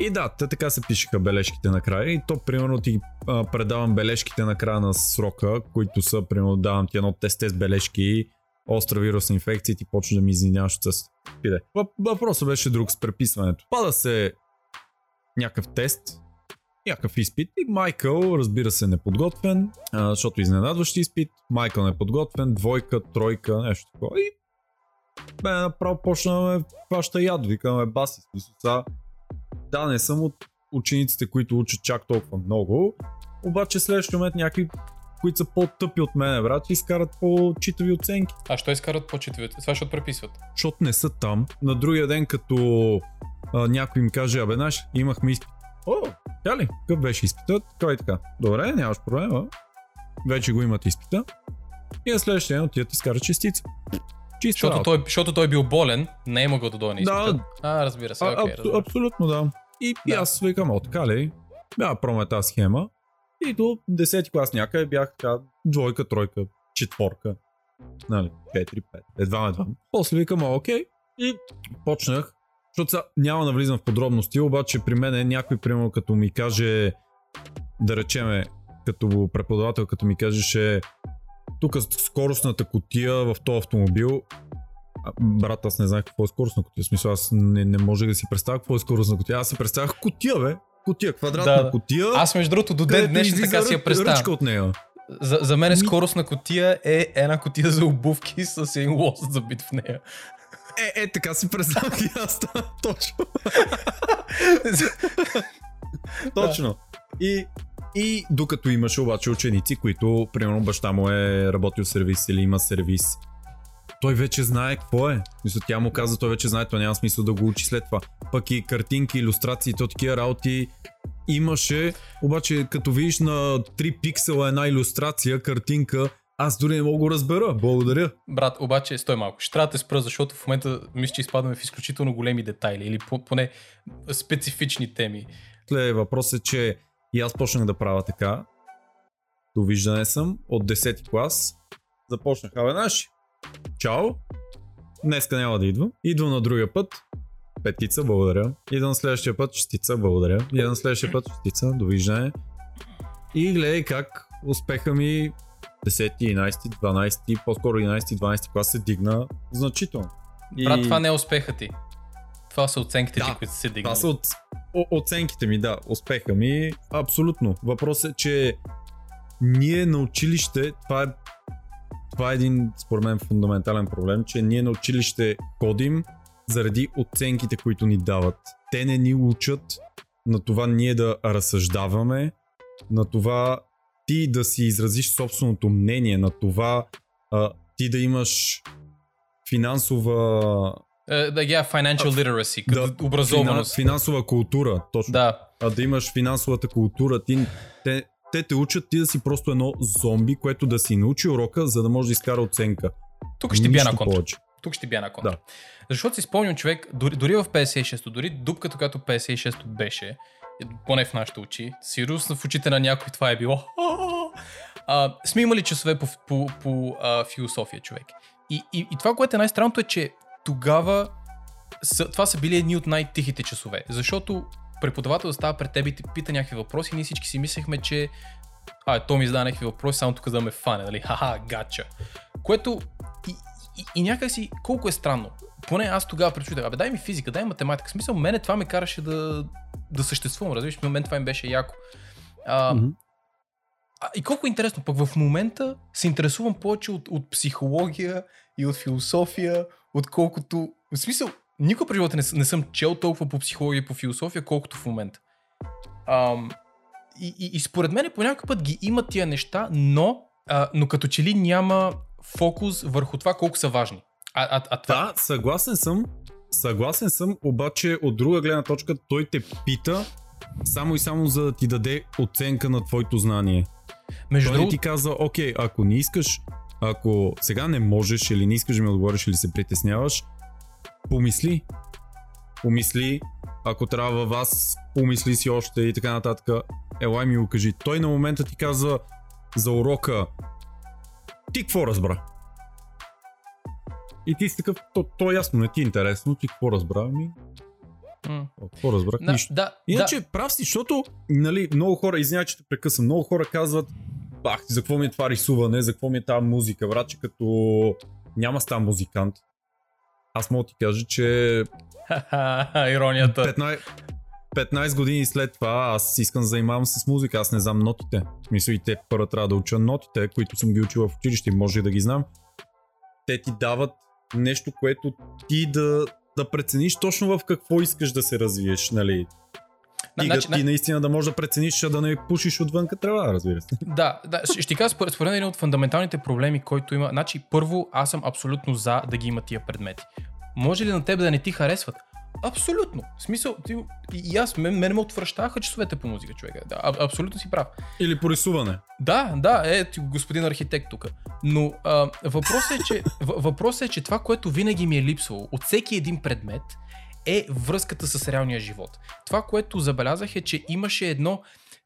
И да, те така се пишеха бележките накрая. И то, примерно, ти а, предавам бележките на края на срока, които са, примерно, давам ти едно тесте с бележки остра вирусна инфекция и ти почва да ми извиняваш от със. Иде. Въп- Въпросът беше друг с преписването. Пада се някакъв тест, някакъв изпит и Майкъл, разбира се, неподготвен, а, защото изненадващ изпит, Майкъл неподготвен, двойка, тройка, нещо такова. И бе, направо почна да ме хваща яд, викаме баси. смисъл, Да, не съм от учениците, които учат чак толкова много, обаче в следващия момент някакви, които са по-тъпи от мене, брат, изкарат по-читави оценки А що изкарат по-четвърти? Това ще преписват. защото не са там. На другия ден, като а, някой ми каже, абе, знаеш, имахме изпит. О, тя ли? Какъв беше изпитът? Така и така. Добре, нямаш проблема. Вече го имат изпита. И на следващия ден отиват и изкарат частица. Чиста Защото работа. той, защото той бил болен, не е могъл да дойде на Да. А, разбира се, А, окей. аб- разбира. абсолютно да. И, и Да. аз викам, о, така ли? Бях проме тази схема. И до 10 клас някъде бях така двойка, тройка, четворка. Нали, 4, 5. Едва, едва. После викам, окей. И почнах, защото сега няма да влизам в подробности, обаче при мен е някой, примерно, като ми каже, да речеме, като преподавател, като ми кажеше, тук скоростната котия в този автомобил брат, аз не знаех какво е скоростна котия. В смисъл, аз не, не можех да си представя какво е скоростна котия. Аз си представях котия, бе. Котия, квадратна Да, котия. Аз между другото до ден днешен излиза така си я представям. Ръчка от нея. За, за мен е скоростна котия е една котия за обувки с един лост забит в нея. Е, е, така си представях и аз. Точно. Точно. И, и докато имаше обаче ученици, които, примерно, баща му е работил сервис или има сервис, той вече знае какво е. Мисля, тя му каза, той вече знае, това няма смисъл да го учи след това. Пък и картинки, иллюстрации, то такива работи имаше, обаче като видиш на 3 пиксела една иллюстрация, картинка, аз дори не мога да го разбера. Благодаря. Брат, обаче, стой малко. Ще трябва да те спра, защото в момента мисля, че изпадаме в изключително големи детайли или по- поне специфични теми. След въпрос е, че и аз почнах да правя така. Довиждане съм от 10 клас. Започнах, абе, знаеш, чао, днеска няма да идвам. Идвам на другия път, петица, благодаря. Идвам на следващия път, шестица, благодаря. Идвам на следващия път, шестица, довиждане. И гледай как успеха ми 10, 11, 12, по-скоро 11, 12 клас се дигна значително. И... Брат, това не е успеха ти. Това са оценките Да, ти, които се дигнали. Това са от, о, оценките ми, да, успеха ми. Абсолютно. Въпросът е, че ние на училище, това е, това е един, според мен, фундаментален проблем, че ние на училище ходим заради оценките, които ни дават. Те не ни учат на това ние да разсъждаваме, на това ти да си изразиш собственото мнение, на това а, ти да имаш финансова да, yeah, financial literacy, като да, образованост. Финан, финансова култура, точно. Да, А да имаш финансовата култура, ти, те, те те учат ти да си просто едно зомби, което да си научи урока, за да може да изкара оценка. тук ще бия на контра. повече. Тук ще бия на контра. Да. Защото си спомням човек, дори, дори в 56-то, дори дупката, която 56-то беше, поне в нашите очи, русна в очите на някой, това е било. А, сме имали часове по, по, по а, философия, човек. И, и, и това, което е най-странното е, че тогава са, това са били едни от най-тихите часове. Защото преподавател става пред теб и те пита някакви въпроси и ние всички си мислехме, че а, то ми задава някакви въпроси, само тук да ме фане, нали? Ха-ха, гача. Което и, и, и някак си, колко е странно. Поне аз тогава пречудах, абе дай ми физика, дай математика. В смисъл, мене това ме караше да, да съществувам, разбираш, в момент това им беше яко. А, а, и колко е интересно, пък в момента се интересувам повече от, от психология и от философия, отколкото... В смисъл, никога при живота не, не съм чел толкова по психология и по философия, колкото в момента. Ам, и, и, и според мен по някакъв път ги има тия неща, но, а, но като че ли няма фокус върху това колко са важни. А, а, а това... Да, съгласен съм. Съгласен съм, обаче от друга гледна точка той те пита само и само за да ти даде оценка на твоето знание. между Той другото, ти казва, окей, ако не искаш, ако сега не можеш или не искаш да ми отговориш или се притесняваш, помисли. Помисли, ако трябва вас, помисли си още и така нататък. Елай ми го кажи. Той на момента ти казва за урока, ти какво разбра? И ти си такъв, то, то е ясно, не ти е интересно, ти какво разбра? М, о, какво разбрах? да, Нищо. да, Иначе прав си, защото нали, много хора, извинявай, че те прекъсвам, много хора казват, бах, за какво ми е това рисуване, за какво ми е тази музика, брат, че като няма стан музикант. Аз мога да ти кажа, че Иронията. 15, 15 години след това аз искам да занимавам с музика, аз не знам нотите. Смисъл и те първо трябва да уча нотите, които съм ги учил в училище, може и да ги знам. Те ти дават нещо, което ти да, да прецениш точно в какво искаш да се развиеш, нали? И значи, ти наистина да можеш да прецениш, а да не пушиш отвънка трева, разбира се. Да, да, ще ти кажа според, според мен един от фундаменталните проблеми, който има. Значи, първо, аз съм абсолютно за да ги има тия предмети. Може ли на теб да не ти харесват? Абсолютно. В смисъл, ти, и, аз, мен, мен ме отвръщаха часовете по музика, човека. Да, а, абсолютно си прав. Или по рисуване. Да, да, е, господин архитект тук. Но а, въпросът, е, че, въ- въпросът е, че това, което винаги ми е липсвало от всеки един предмет, е връзката с реалния живот. Това, което забелязах е, че имаше едно.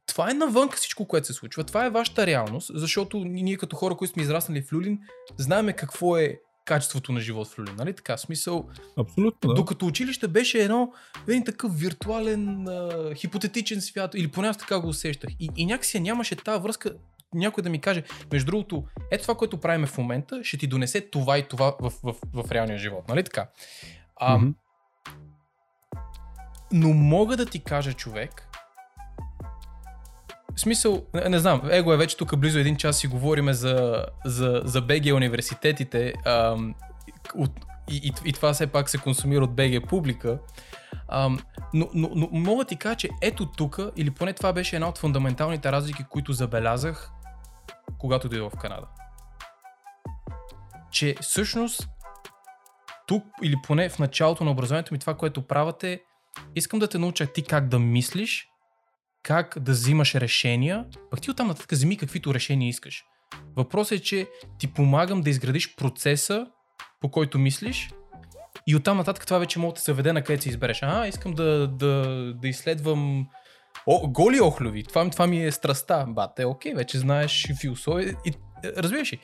Това е навънка всичко, което се случва. Това е вашата реалност, защото ние като хора, които сме израснали в Люлин, знаеме какво е качеството на живот в Люлин. Нали така? Смисъл, Абсолютно, да. докато училище беше едно, един такъв виртуален, а, хипотетичен свят, или поне аз така го усещах. И, и някакси нямаше тази връзка, някой да ми каже, между другото, ето това, което правим в момента, ще ти донесе това и това в, в, в, в реалния живот. Нали така? А, Мгм. Но мога да ти кажа, човек, в смисъл, не, не знам, его е вече тук близо един час си говориме за, за, за БГ университетите ам, от, и, и, и това все пак се консумира от БГ публика. Ам, но, но, но мога ти кажа, че ето тук, или поне това беше една от фундаменталните разлики, които забелязах, когато дойдох в Канада. Че всъщност тук, или поне в началото на образованието ми, това, което правите, искам да те науча ти как да мислиш, как да взимаш решения, пък ти оттам нататък вземи каквито решения искаш. Въпросът е, че ти помагам да изградиш процеса, по който мислиш и оттам нататък това вече може да се веде на къде си избереш. А, искам да, да, да изследвам О, голи охлюви. Това, това ми е страста. Бате, окей, вече знаеш философия. И, разбираш ли?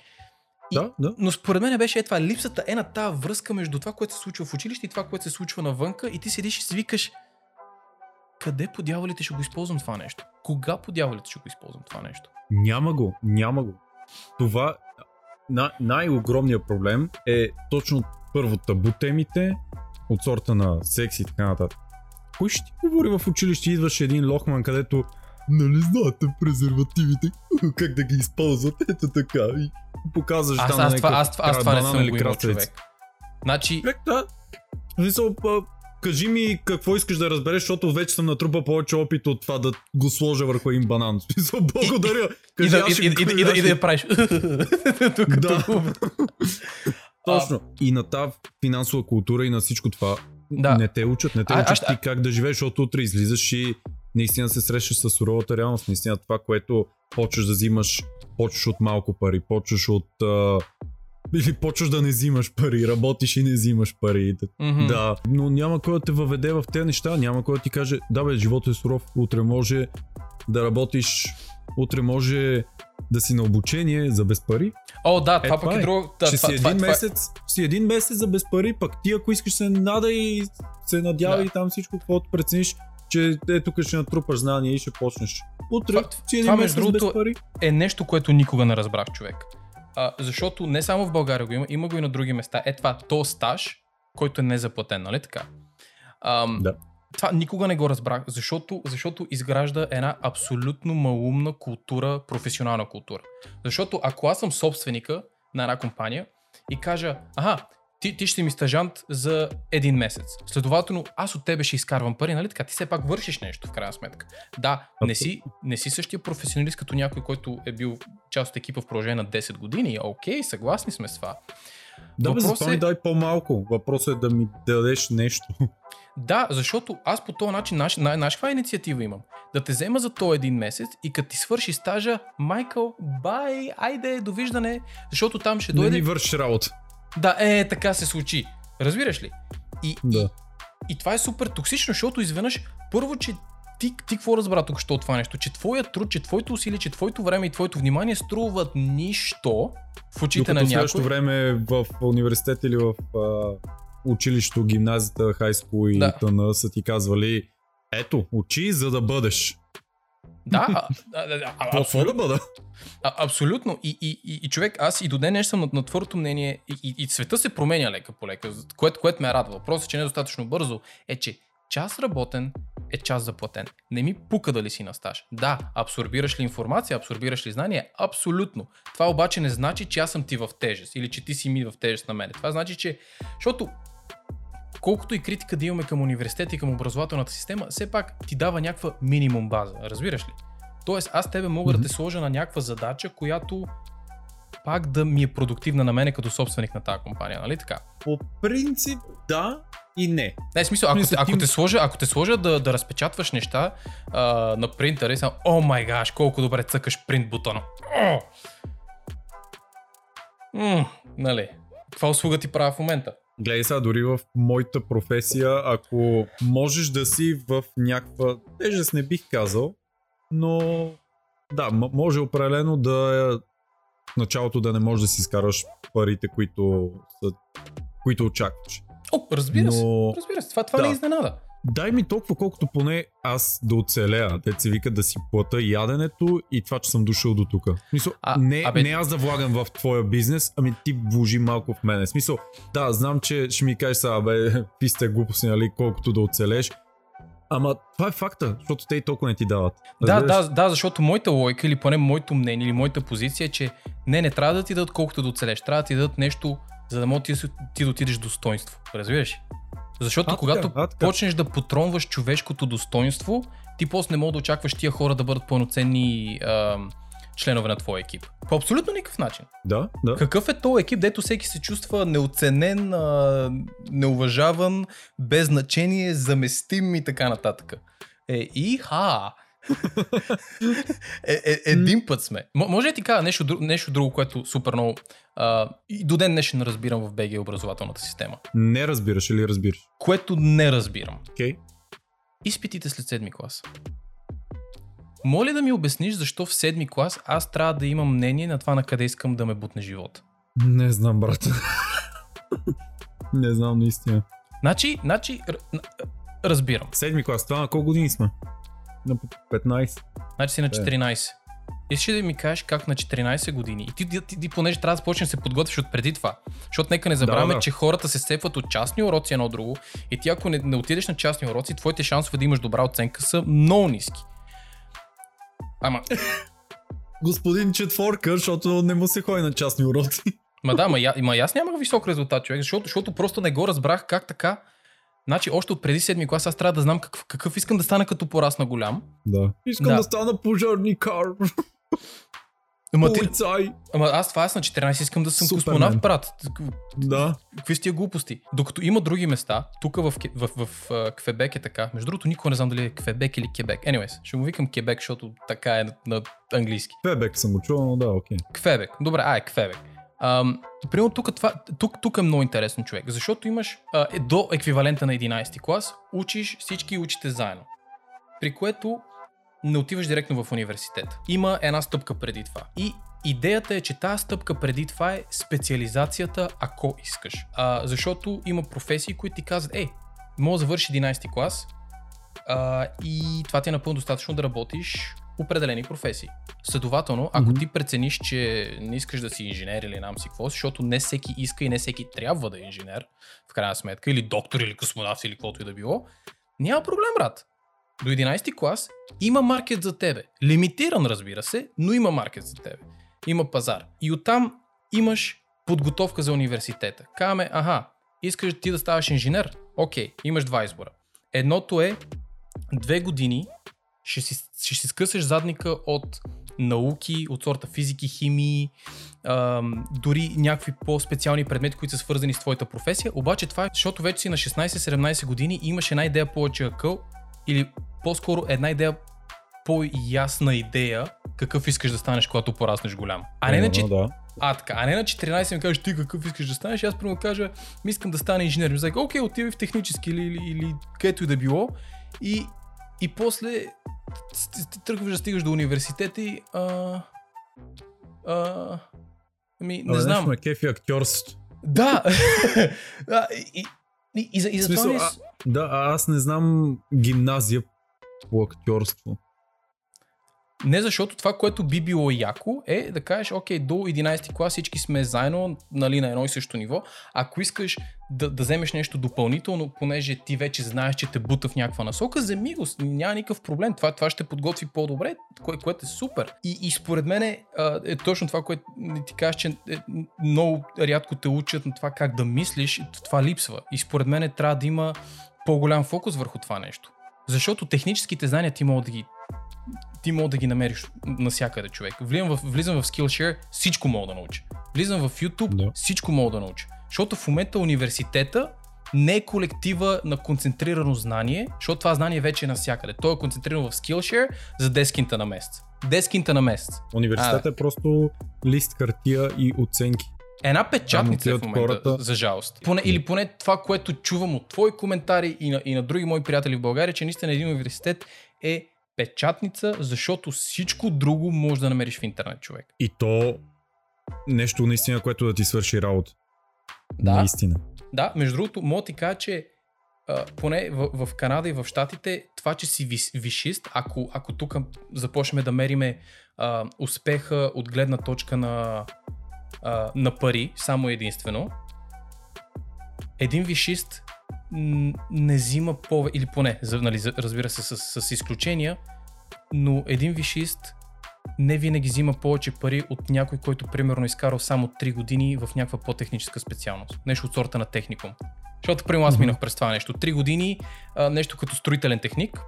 Да, да. Но според мен беше е това. Липсата е на тази връзка между това, което се случва в училище и това, което се случва навънка. И ти седиш и си викаш, къде по дяволите ще го използвам това нещо? Кога по дяволите ще го използвам това нещо? Няма го, няма го. Това, на, най-огромният проблем е точно първо табу темите, от сорта на секс и така нататък. Кой ще ти говори в училище? Идваше един лохман, където нали знаете презервативите, как да ги използват, ето така. И показваш Аз, там аз, това, аз, това не съм или го имал, човек. Значи, Човек, да. Смисъл, а, кажи ми какво искаш да разбереш, защото вече съм натрупа повече опит от това да го сложа върху един банан. Смисъл, благодаря. и Кажи, да, и, ще и, и, и, кажа, да, и да я правиш. Докато Да. Точно. И на тази финансова култура и на всичко това Да. не те учат, не те А- учат аз- ти как да живееш, защото утре излизаш и наистина се срещаш с суровата реалност. Наистина това, което почваш да взимаш, почваш от малко пари, почваш от... А... Или почваш да не взимаш пари, работиш и не взимаш пари. Мгм. Да, но няма кой да те въведе в тези неща, няма кой да ти каже, да бе, животът е суров, утре може да работиш, утре може да си на обучение за без пари. О, да, Е, това пък това е е. друго. Да, това, си това, един това, месец, си един месец за без пари, пък ти ако искаш се нада и се надява Да. и там всичко, каквото прецениш, че е тук ще натрупаш знания и ще почнеш. Утре Това- си един това, между другото, пари. е нещо, което никога не разбрах, човек. А, защото не само в България го има, има го и на други места. Е това, то стаж, който е незаплатен, нали така? Ам, Да. Това никога не го разбрах, защото, защото изгражда една абсолютно малумна култура, професионална култура. Защото ако аз съм собственика на една компания и кажа, аха, ти, ти ще ми стажант за един месец. Следователно, аз от тебе ще изкарвам пари, нали така? Ти все пак вършиш нещо, в крайна сметка. Да, не си, не си същия професионалист като някой, който е бил част от екипа в продължение на 10 години. Окей, съгласни сме с това. Да, бе, Въпрос затова ми е- дай по-малко. Въпросът е да ми дадеш нещо. Да, защото аз по този начин, наш, на, наш каква инициатива имам? Да те взема за този един месец и като ти свърши стажа, Майкъл, бай, айде, довиждане, защото там ще Не дойде... ми вършиш работа. Да, е, така се случи. Разбираш ли? И, Да. и това е супер токсично, защото изведнъж, първо, че ти, ти какво разбра тук, що това нещо? Че твоят труд, че твоето усилие, че твоето време и твоето внимание струват нищо в очите Докато в на следващото някой. време в университет или в а, училището, гимназията, хайскул и Да. т.н. са ти казвали ето, учи за да бъдеш. Да, а, а, а, да бъда? А, абсолютно. И, и, и, и човек, аз и до ден нещо съм на, на твърдото мнение и, и, и света се променя лека по лека, което, което ме радва. Въпросът, че не е достатъчно бързо, е, че час работен е час заплатен. Не ми пука дали си на стаж. Да, абсорбираш ли информация, абсорбираш ли знание? Абсолютно. Това обаче не значи, че аз съм ти в тежест или че ти си ми в тежест на мене. Това значи, че... Защото колкото и критика да имаме към университет и към образователната система, все пак ти дава някаква минимум база. Разбираш ли? Тоест, аз тебе мога mm-hmm. да те сложа на някаква задача, която пак да ми е продуктивна на мене като собственик на тази компания, нали така? По принцип, да и не. Не, смисъл, ако, ако, те сложа, ако те сложа да, да разпечатваш неща а, на принтера и съм, о май гаш, колко добре цъкаш принт бутона. О! М, нали, каква услуга ти правя в момента? Гледай сега, дори в моята професия, ако можеш да си в някаква тежест, не бих казал, но да, може определено да е в началото да не можеш да си изкараш парите, които, които очакваш. О, разбира Но... се, разбира се, това, това да. не е изненада. Дай ми толкова, колкото поне аз да оцелея. Те се вика да си плата яденето и това, че съм дошъл до тук. Смисъл, а, не, абе... не аз да влагам в твоя бизнес, ами ти вложи малко в мене. Смисъл, да, знам, че ще ми кажеш сега, бе, пи сте глупости, нали, колкото да оцелеш. Ама това е факта, защото те и толкова не ти дават. Да, да, да, защото моята логика или поне моето мнение или моята позиция е, че не, не трябва да ти дадат колкото да оцелеш, трябва да ти дадат нещо, за да можеш ти, ти да отидеш достоинство. Разбираш? Защото а, когато а, почнеш да потронваш човешкото достоинство, ти после не мога да очакваш тия хора да бъдат пълноценни а, членове на твоя екип. По абсолютно никакъв начин. Да, да. Какъв е този екип, дето всеки се чувства неоценен, а, неуважаван, без значение, заместим и така нататък. Е, иха! Е, е, един път сме. М- може да ти кажа нещо, нещо друго, което супер много а, и до ден днешен разбирам в БГ образователната система. Не разбираш или разбираш? Което не разбирам. Okay. Изпитите след седми клас. Моля да ми обясниш защо в седми клас аз трябва да имам мнение на това на къде искам да ме бутне живот. Не знам, брат. не знам наистина. Значи, значи, разбирам. Седми клас, това на колко години сме? На 15. Значи си на 14. Е. Искаш да ми кажеш как на 14 години и ти, ти, ти, ти понеже трябва да започнеш да се подготвиш от преди това, защото нека не забравяме, да, да. че хората се сепват от частни уроци едно друго и ти ако не, не отидеш на частни уроци, твоите шансове да имаш добра оценка са много ниски. Ама... Господин четворка, защото не му се ходи на частни уроци. Ма да, ма, я, ма аз нямах висок резултат, човек, защото, защото просто не го разбрах как така. Значи, още от преди седми клас аз трябва да знам какъв, какъв искам да стана като порасна голям. Да. Искам да, да стана пожарникар. Ама, ти, ама аз това аз на 14 искам да съм Супермен. космонавт, брат. Да. Какви сте глупости? Докато има други места, тук в, в, в, в Квебек е така. Между другото, никога не знам дали е Квебек или Кебек. Anyways, ще му викам Кебек, защото така е на, на английски. Квебек съм го чувал, но да, окей. Okay. Квебек. Добре, а е Квебек. Примерно тук, тук, тук е много интересен човек, защото имаш а, е, до еквивалента на 11 клас, учиш, всички учите заедно. При което не отиваш директно в университет. Има една стъпка преди това. И идеята е, че тази стъпка преди това е специализацията, ако искаш. А, защото има професии, които ти казват, ей, може да завърши 11 клас а, и това ти е напълно достатъчно да работиш определени професии. Следователно, ако mm-hmm. ти прецениш, че не искаш да си инженер или нам си какво, защото не всеки иска и не всеки трябва да е инженер, в крайна сметка, или доктор, или космонавт, или каквото и да било, няма проблем, брат до 11 клас има маркет за тебе. Лимитиран, разбира се, но има маркет за тебе. Има пазар. И оттам имаш подготовка за университета. Каме, аха, искаш ти да ставаш инженер? Окей, имаш два избора. Едното е две години ще си, ще си скъсаш задника от науки, от сорта физики, химии, ам, дори някакви по-специални предмети, които са свързани с твоята професия. Обаче това е, защото вече си на 16-17 години и имаш една идея повече акъл или по-скоро една идея, по-ясна идея какъв искаш да станеш, когато пораснеш голям. А не, че... да. а, така, а не на 14 ми кажеш ти какъв искаш да станеш, аз примерно кажа, ми искам да стана инженер. Ми казах, окей, отивай в технически или, или, или където и да било. И, и после ти тръгваш да стигаш до университета и... А, а, ами, не а, знам. Ме кефи актьорство. Да! и, и, и, за, и за смисъл, това не... а, Да, аз не знам гимназия по актьорство. Не защото това, което би било яко е да кажеш, окей, до 11 клас всички сме заедно, нали, на едно и също ниво. Ако искаш да, да вземеш нещо допълнително, понеже ти вече знаеш, че те бута в някаква насока, вземи го, няма никакъв проблем. Това, това ще подготви по-добре, кое, което е супер. И, и според мен е, е точно това, което ти кажеш, че е, много рядко те учат на това как да мислиш, това липсва. И според мен трябва да има по-голям фокус върху това нещо. Защото техническите знания ти могат да ги ти мога да ги намериш насякъде, човек. Влизам в, влизам в Skillshare, всичко мога да науча. Влизам в YouTube, да. всичко мога да науча. Защото в момента университета не е колектива на концентрирано знание, защото това знание вече е навсякъде. То е концентрирано в Skillshare за 10 кинта на месец. 10 кинта на месец. Университетът е просто лист хартия и оценки. Една печатница е в момента, хората... за жалост. Поне, или поне това, което чувам от твои коментари и на, и на други мои приятели в България, че наистина един университет е печатница, защото всичко друго може да намериш в интернет, човек. И то нещо наистина, което да ти свърши работа. Да. Наистина. Да, между другото, мога ти кажа, че а, поне в, в Канада и в Штатите, това, че си вис, вишист, ако, ако тук започнем да мериме а, успеха от гледна точка на, а, на пари, само единствено, един вишист не взима повече, или поне, нали, разбира се, с, с изключения, но един вишист не винаги взима повече пари от някой, който примерно изкарал само 3 години в някаква по-техническа специалност. Нещо от сорта на техникум. Защото, примерно, аз минах през това нещо. 3 години, а, нещо като строителен техник,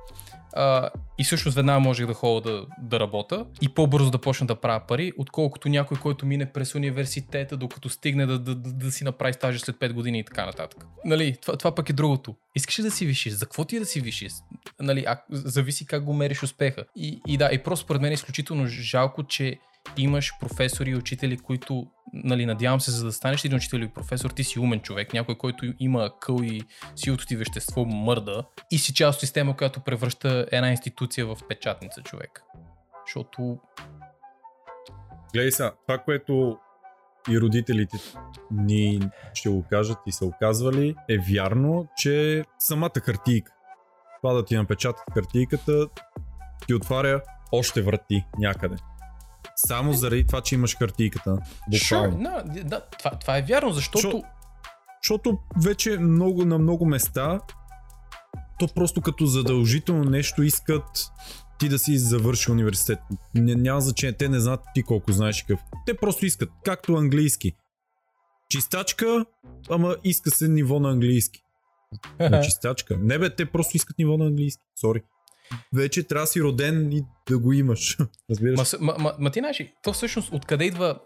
а, и всъщност веднага можех да ходя да, да работя и по-бързо да почна да правя пари, отколкото някой, който мине през университета, докато стигне да, да, да, да си направи стажа след 5 години и така нататък. Нали, това, това пък е другото. Искаш ли да си вишиш? За какво ти е да си вишиш? Нали, а, зависи как го мериш успеха. И, и да, и просто според мен е изключително жалко, че имаш професори и учители, които, нали, надявам се, за да станеш един учител или професор, ти си умен човек, някой, който има къл и силото ти вещество мърда и си част от система, която превръща една институция в печатница човек. Защото... Гледай сега, това, което и родителите ни ще го кажат и са оказвали, е вярно, че самата хартийка, това да ти напечатат хартийката, ти отваря още врати някъде. Само заради това, че имаш хартийката. Sure, no, да, това, това е вярно, защото... Шо, защото вече много, на много места то просто като задължително нещо искат ти да си завърши университет. Н- няма значение, те не знаят ти колко знаеш какъв. Те просто искат, както английски. Чистачка, ама иска се ниво на английски. На чистачка. Не бе, те просто искат ниво на английски. Сори вече трябва си роден и да го имаш. Разбираш? Ма, ма, ма ти знаеш, то всъщност откъде идва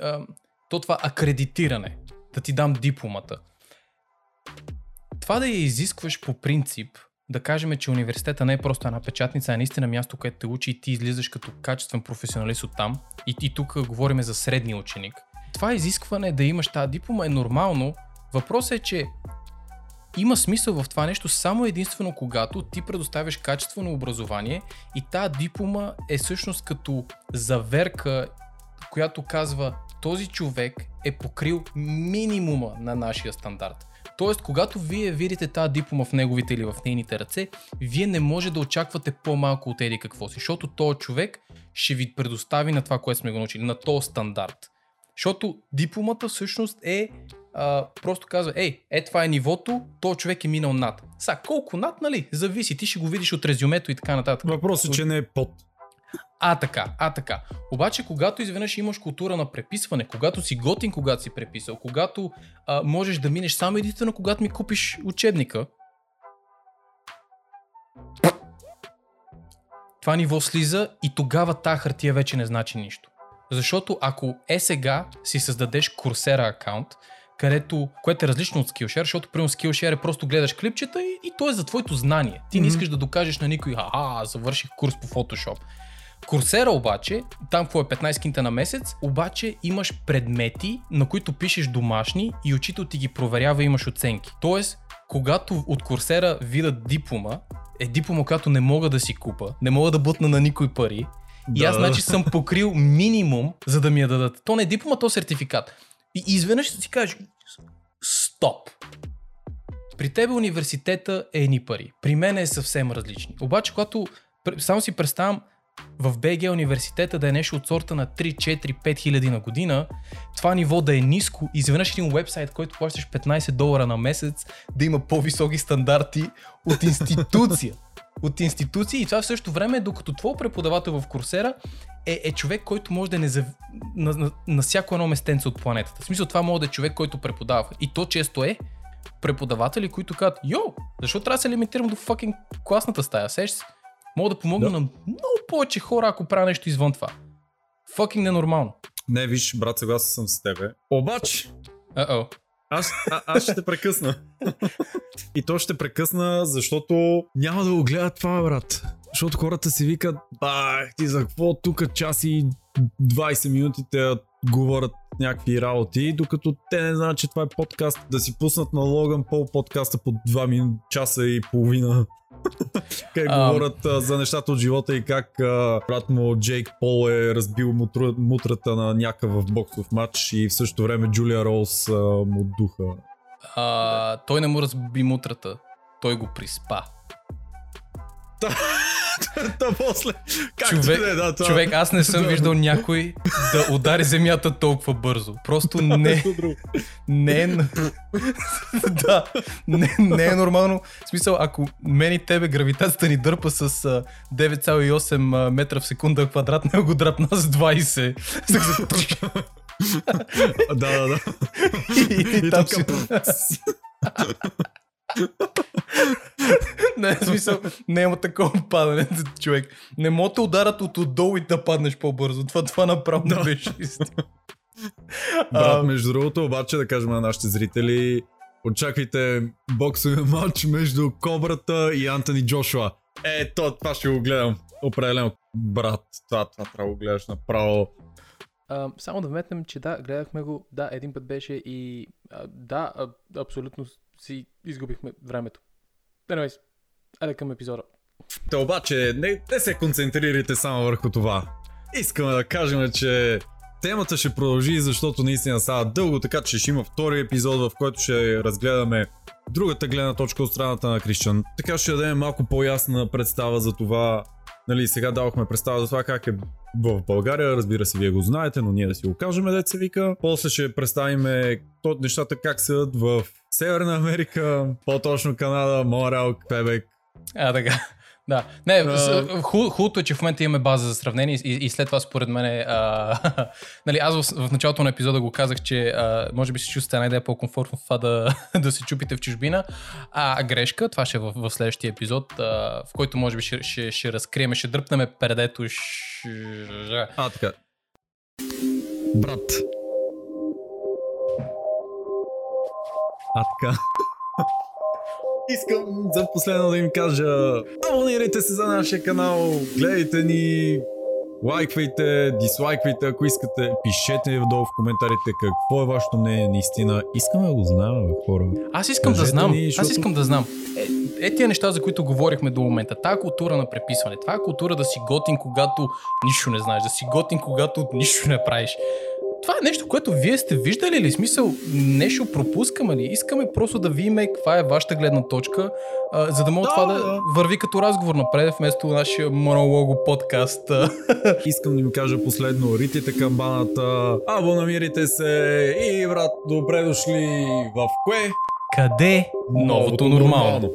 а, то това акредитиране, да ти дам дипломата. Това да я изискваш по принцип, да кажем, че университета не е просто една печатница, а наистина място, където те учи и ти излизаш като качествен професионалист от там. И, и тук говорим за средния ученик. Това изискване да имаш тази диплома е нормално. Въпросът е, че има смисъл в това нещо само единствено когато ти предоставяш качествено образование и тази диплома е всъщност като заверка, която казва този човек е покрил минимума на нашия стандарт. Тоест, когато вие видите тази диплома в неговите или в нейните ръце, вие не може да очаквате по-малко от еди какво си, защото този човек ще ви предостави на това, което сме го научили, на този стандарт. Защото дипломата всъщност е а, просто казва, ей, е това е нивото, то човек е минал над. Са, колко над, нали? Зависи, ти ще го видиш от резюмето и така нататък. Въпросът е, че не е под. А така, а така. Обаче, когато изведнъж имаш култура на преписване, когато си готин, когато си преписал, когато а, можеш да минеш само единствено, когато ми купиш учебника, това ниво слиза и тогава та хартия вече не значи нищо. Защото ако е сега си създадеш Coursera акаунт, където, което е различно от Skillshare, защото примерно Skillshare е просто гледаш клипчета и, и то е за твоето знание. Ти mm-hmm. не искаш да докажеш на никой, а, завърших курс по Photoshop. Курсера обаче, там какво е 15 кинта на месец, обаче имаш предмети, на които пишеш домашни и учител ти ги проверява и имаш оценки. Тоест, когато от Курсера видят диплома, е диплома, която не мога да си купа, не мога да бутна на никой пари, да. и аз значи съм покрил минимум, за да ми я дадат. То не е диплома, то е сертификат. И изведнъж си кажеш, стоп. При тебе университета е едни пари. При мен е съвсем различни. Обаче, когато само си представям в БГ университета да е нещо от сорта на 3, 4, 5 хиляди на година, това ниво да е ниско, изведнъж един вебсайт, който плащаш 15 долара на месец, да има по-високи стандарти от институция. от институции и това в същото време, докато твой преподавател в Курсера е, е човек, който може да е незав... на, на, на всяко едно местенце от планетата. В смисъл това може да е човек, който преподава. И то често е преподаватели, които казват, йо, защо трябва да се лимитирам до факинг класната стая, сеш се? Мога да помогна да. на много повече хора, ако правя нещо извън това. Факинг ненормално. Не, виж, брат, съгласен съм с тебе. Обаче, Uh-oh. аз, а, аз ще те прекъсна. И то ще прекъсна, защото няма да го гледат това, брат. Защото хората си викат, бах ти за какво тук час и 20 минути те говорят някакви работи, докато те не знаят, че това е подкаст. Да си пуснат на Логан Пол подкаста по 2 минути, часа и половина. как А. говорят а, за нещата от живота и как а, брат му Джейк Пол е разбил мутра, мутрата на някакъв в боксов матч и в същото време Джулия Роуз а, му духа. А, той не му разби мутрата. Той го приспа. Та после. Човек, да, е, да, това... човек, аз не съм Да. виждал някой да удари земята толкова бързо. Просто не, не е... да, не, не е нормално. В смисъл, ако мен и тебе гравитацията ни дърпа с а, 9,8 метра в секунда квадрат, не го драпна с 20. да, да, да. и, и, И там си... не, в смисъл, няма такова падане, човек. Не мога да те ударат от отдолу и да паднеш по-бързо. Това, това направо не беше истина. Брат, А, между другото, обаче да кажем на нашите зрители, очаквайте боксовия матч между Кобрата и Антони Джошуа. Е, то, това ще го гледам. Определено. Брат, това, това трябва да го гледаш направо. А, само да вметнем, че да, гледахме го, да, един път беше и а, да, а, абсолютно си изгубихме времето. Anyways, айде към епизода. Та обаче, не, не се концентрирайте само върху това. Искаме да кажем, че темата ще продължи, защото наистина става дълго, така че ще има втори епизод, в който ще разгледаме другата гледна точка от страната на Кришчан. Така ще дадем малко по-ясна представа за това. Нали, сега давахме представа за това как е в България, разбира се, вие го знаете, но ние да си го кажем, се вика. После ще представим нещата как са в Северна Америка, по-точно Канада, Монреал, Квебек, А, така. Да. Не, ху- хубавото е, че в момента имаме база за сравнение и, и след това според мен е, а, нали, аз в, в началото на епизода го казах, че а, може би се чувствате идея по-комфортно в това да, да се чупите в чужбина. А грешка, това ще е в, в следващия епизод, а, в който може би ще, ще, ще разкрием, ще дръпнем пердето. Ш... А, така. Брат. А, така. Искам за последно да им кажа, абонирайте се за нашия канал, гледайте ни, лайквайте, дислайквайте, ако искате, пишете ни долу в коментарите какво е вашето мнение наистина. Искаме да го знаем, хора. Аз искам да Кажете знам. ни, Аз защото- искам да знам. Е, е тия неща, за които говорихме до момента. Тая култура на преписване. Това е култура да си готин, когато нищо не знаеш. Да си готин, когато нищо не правиш. Това е нещо, което вие сте виждали ли? Смисъл, нещо пропускаме ли? Искаме просто да видим каква е вашата гледна точка, а, за да може Да, това да, да. върви като разговор напред, вместо нашия монолого подкаст. Искам да ми кажа последно, ритите камбаната, абонамирайте се и брат, добре дошли в кое? Къде? Новото нормално.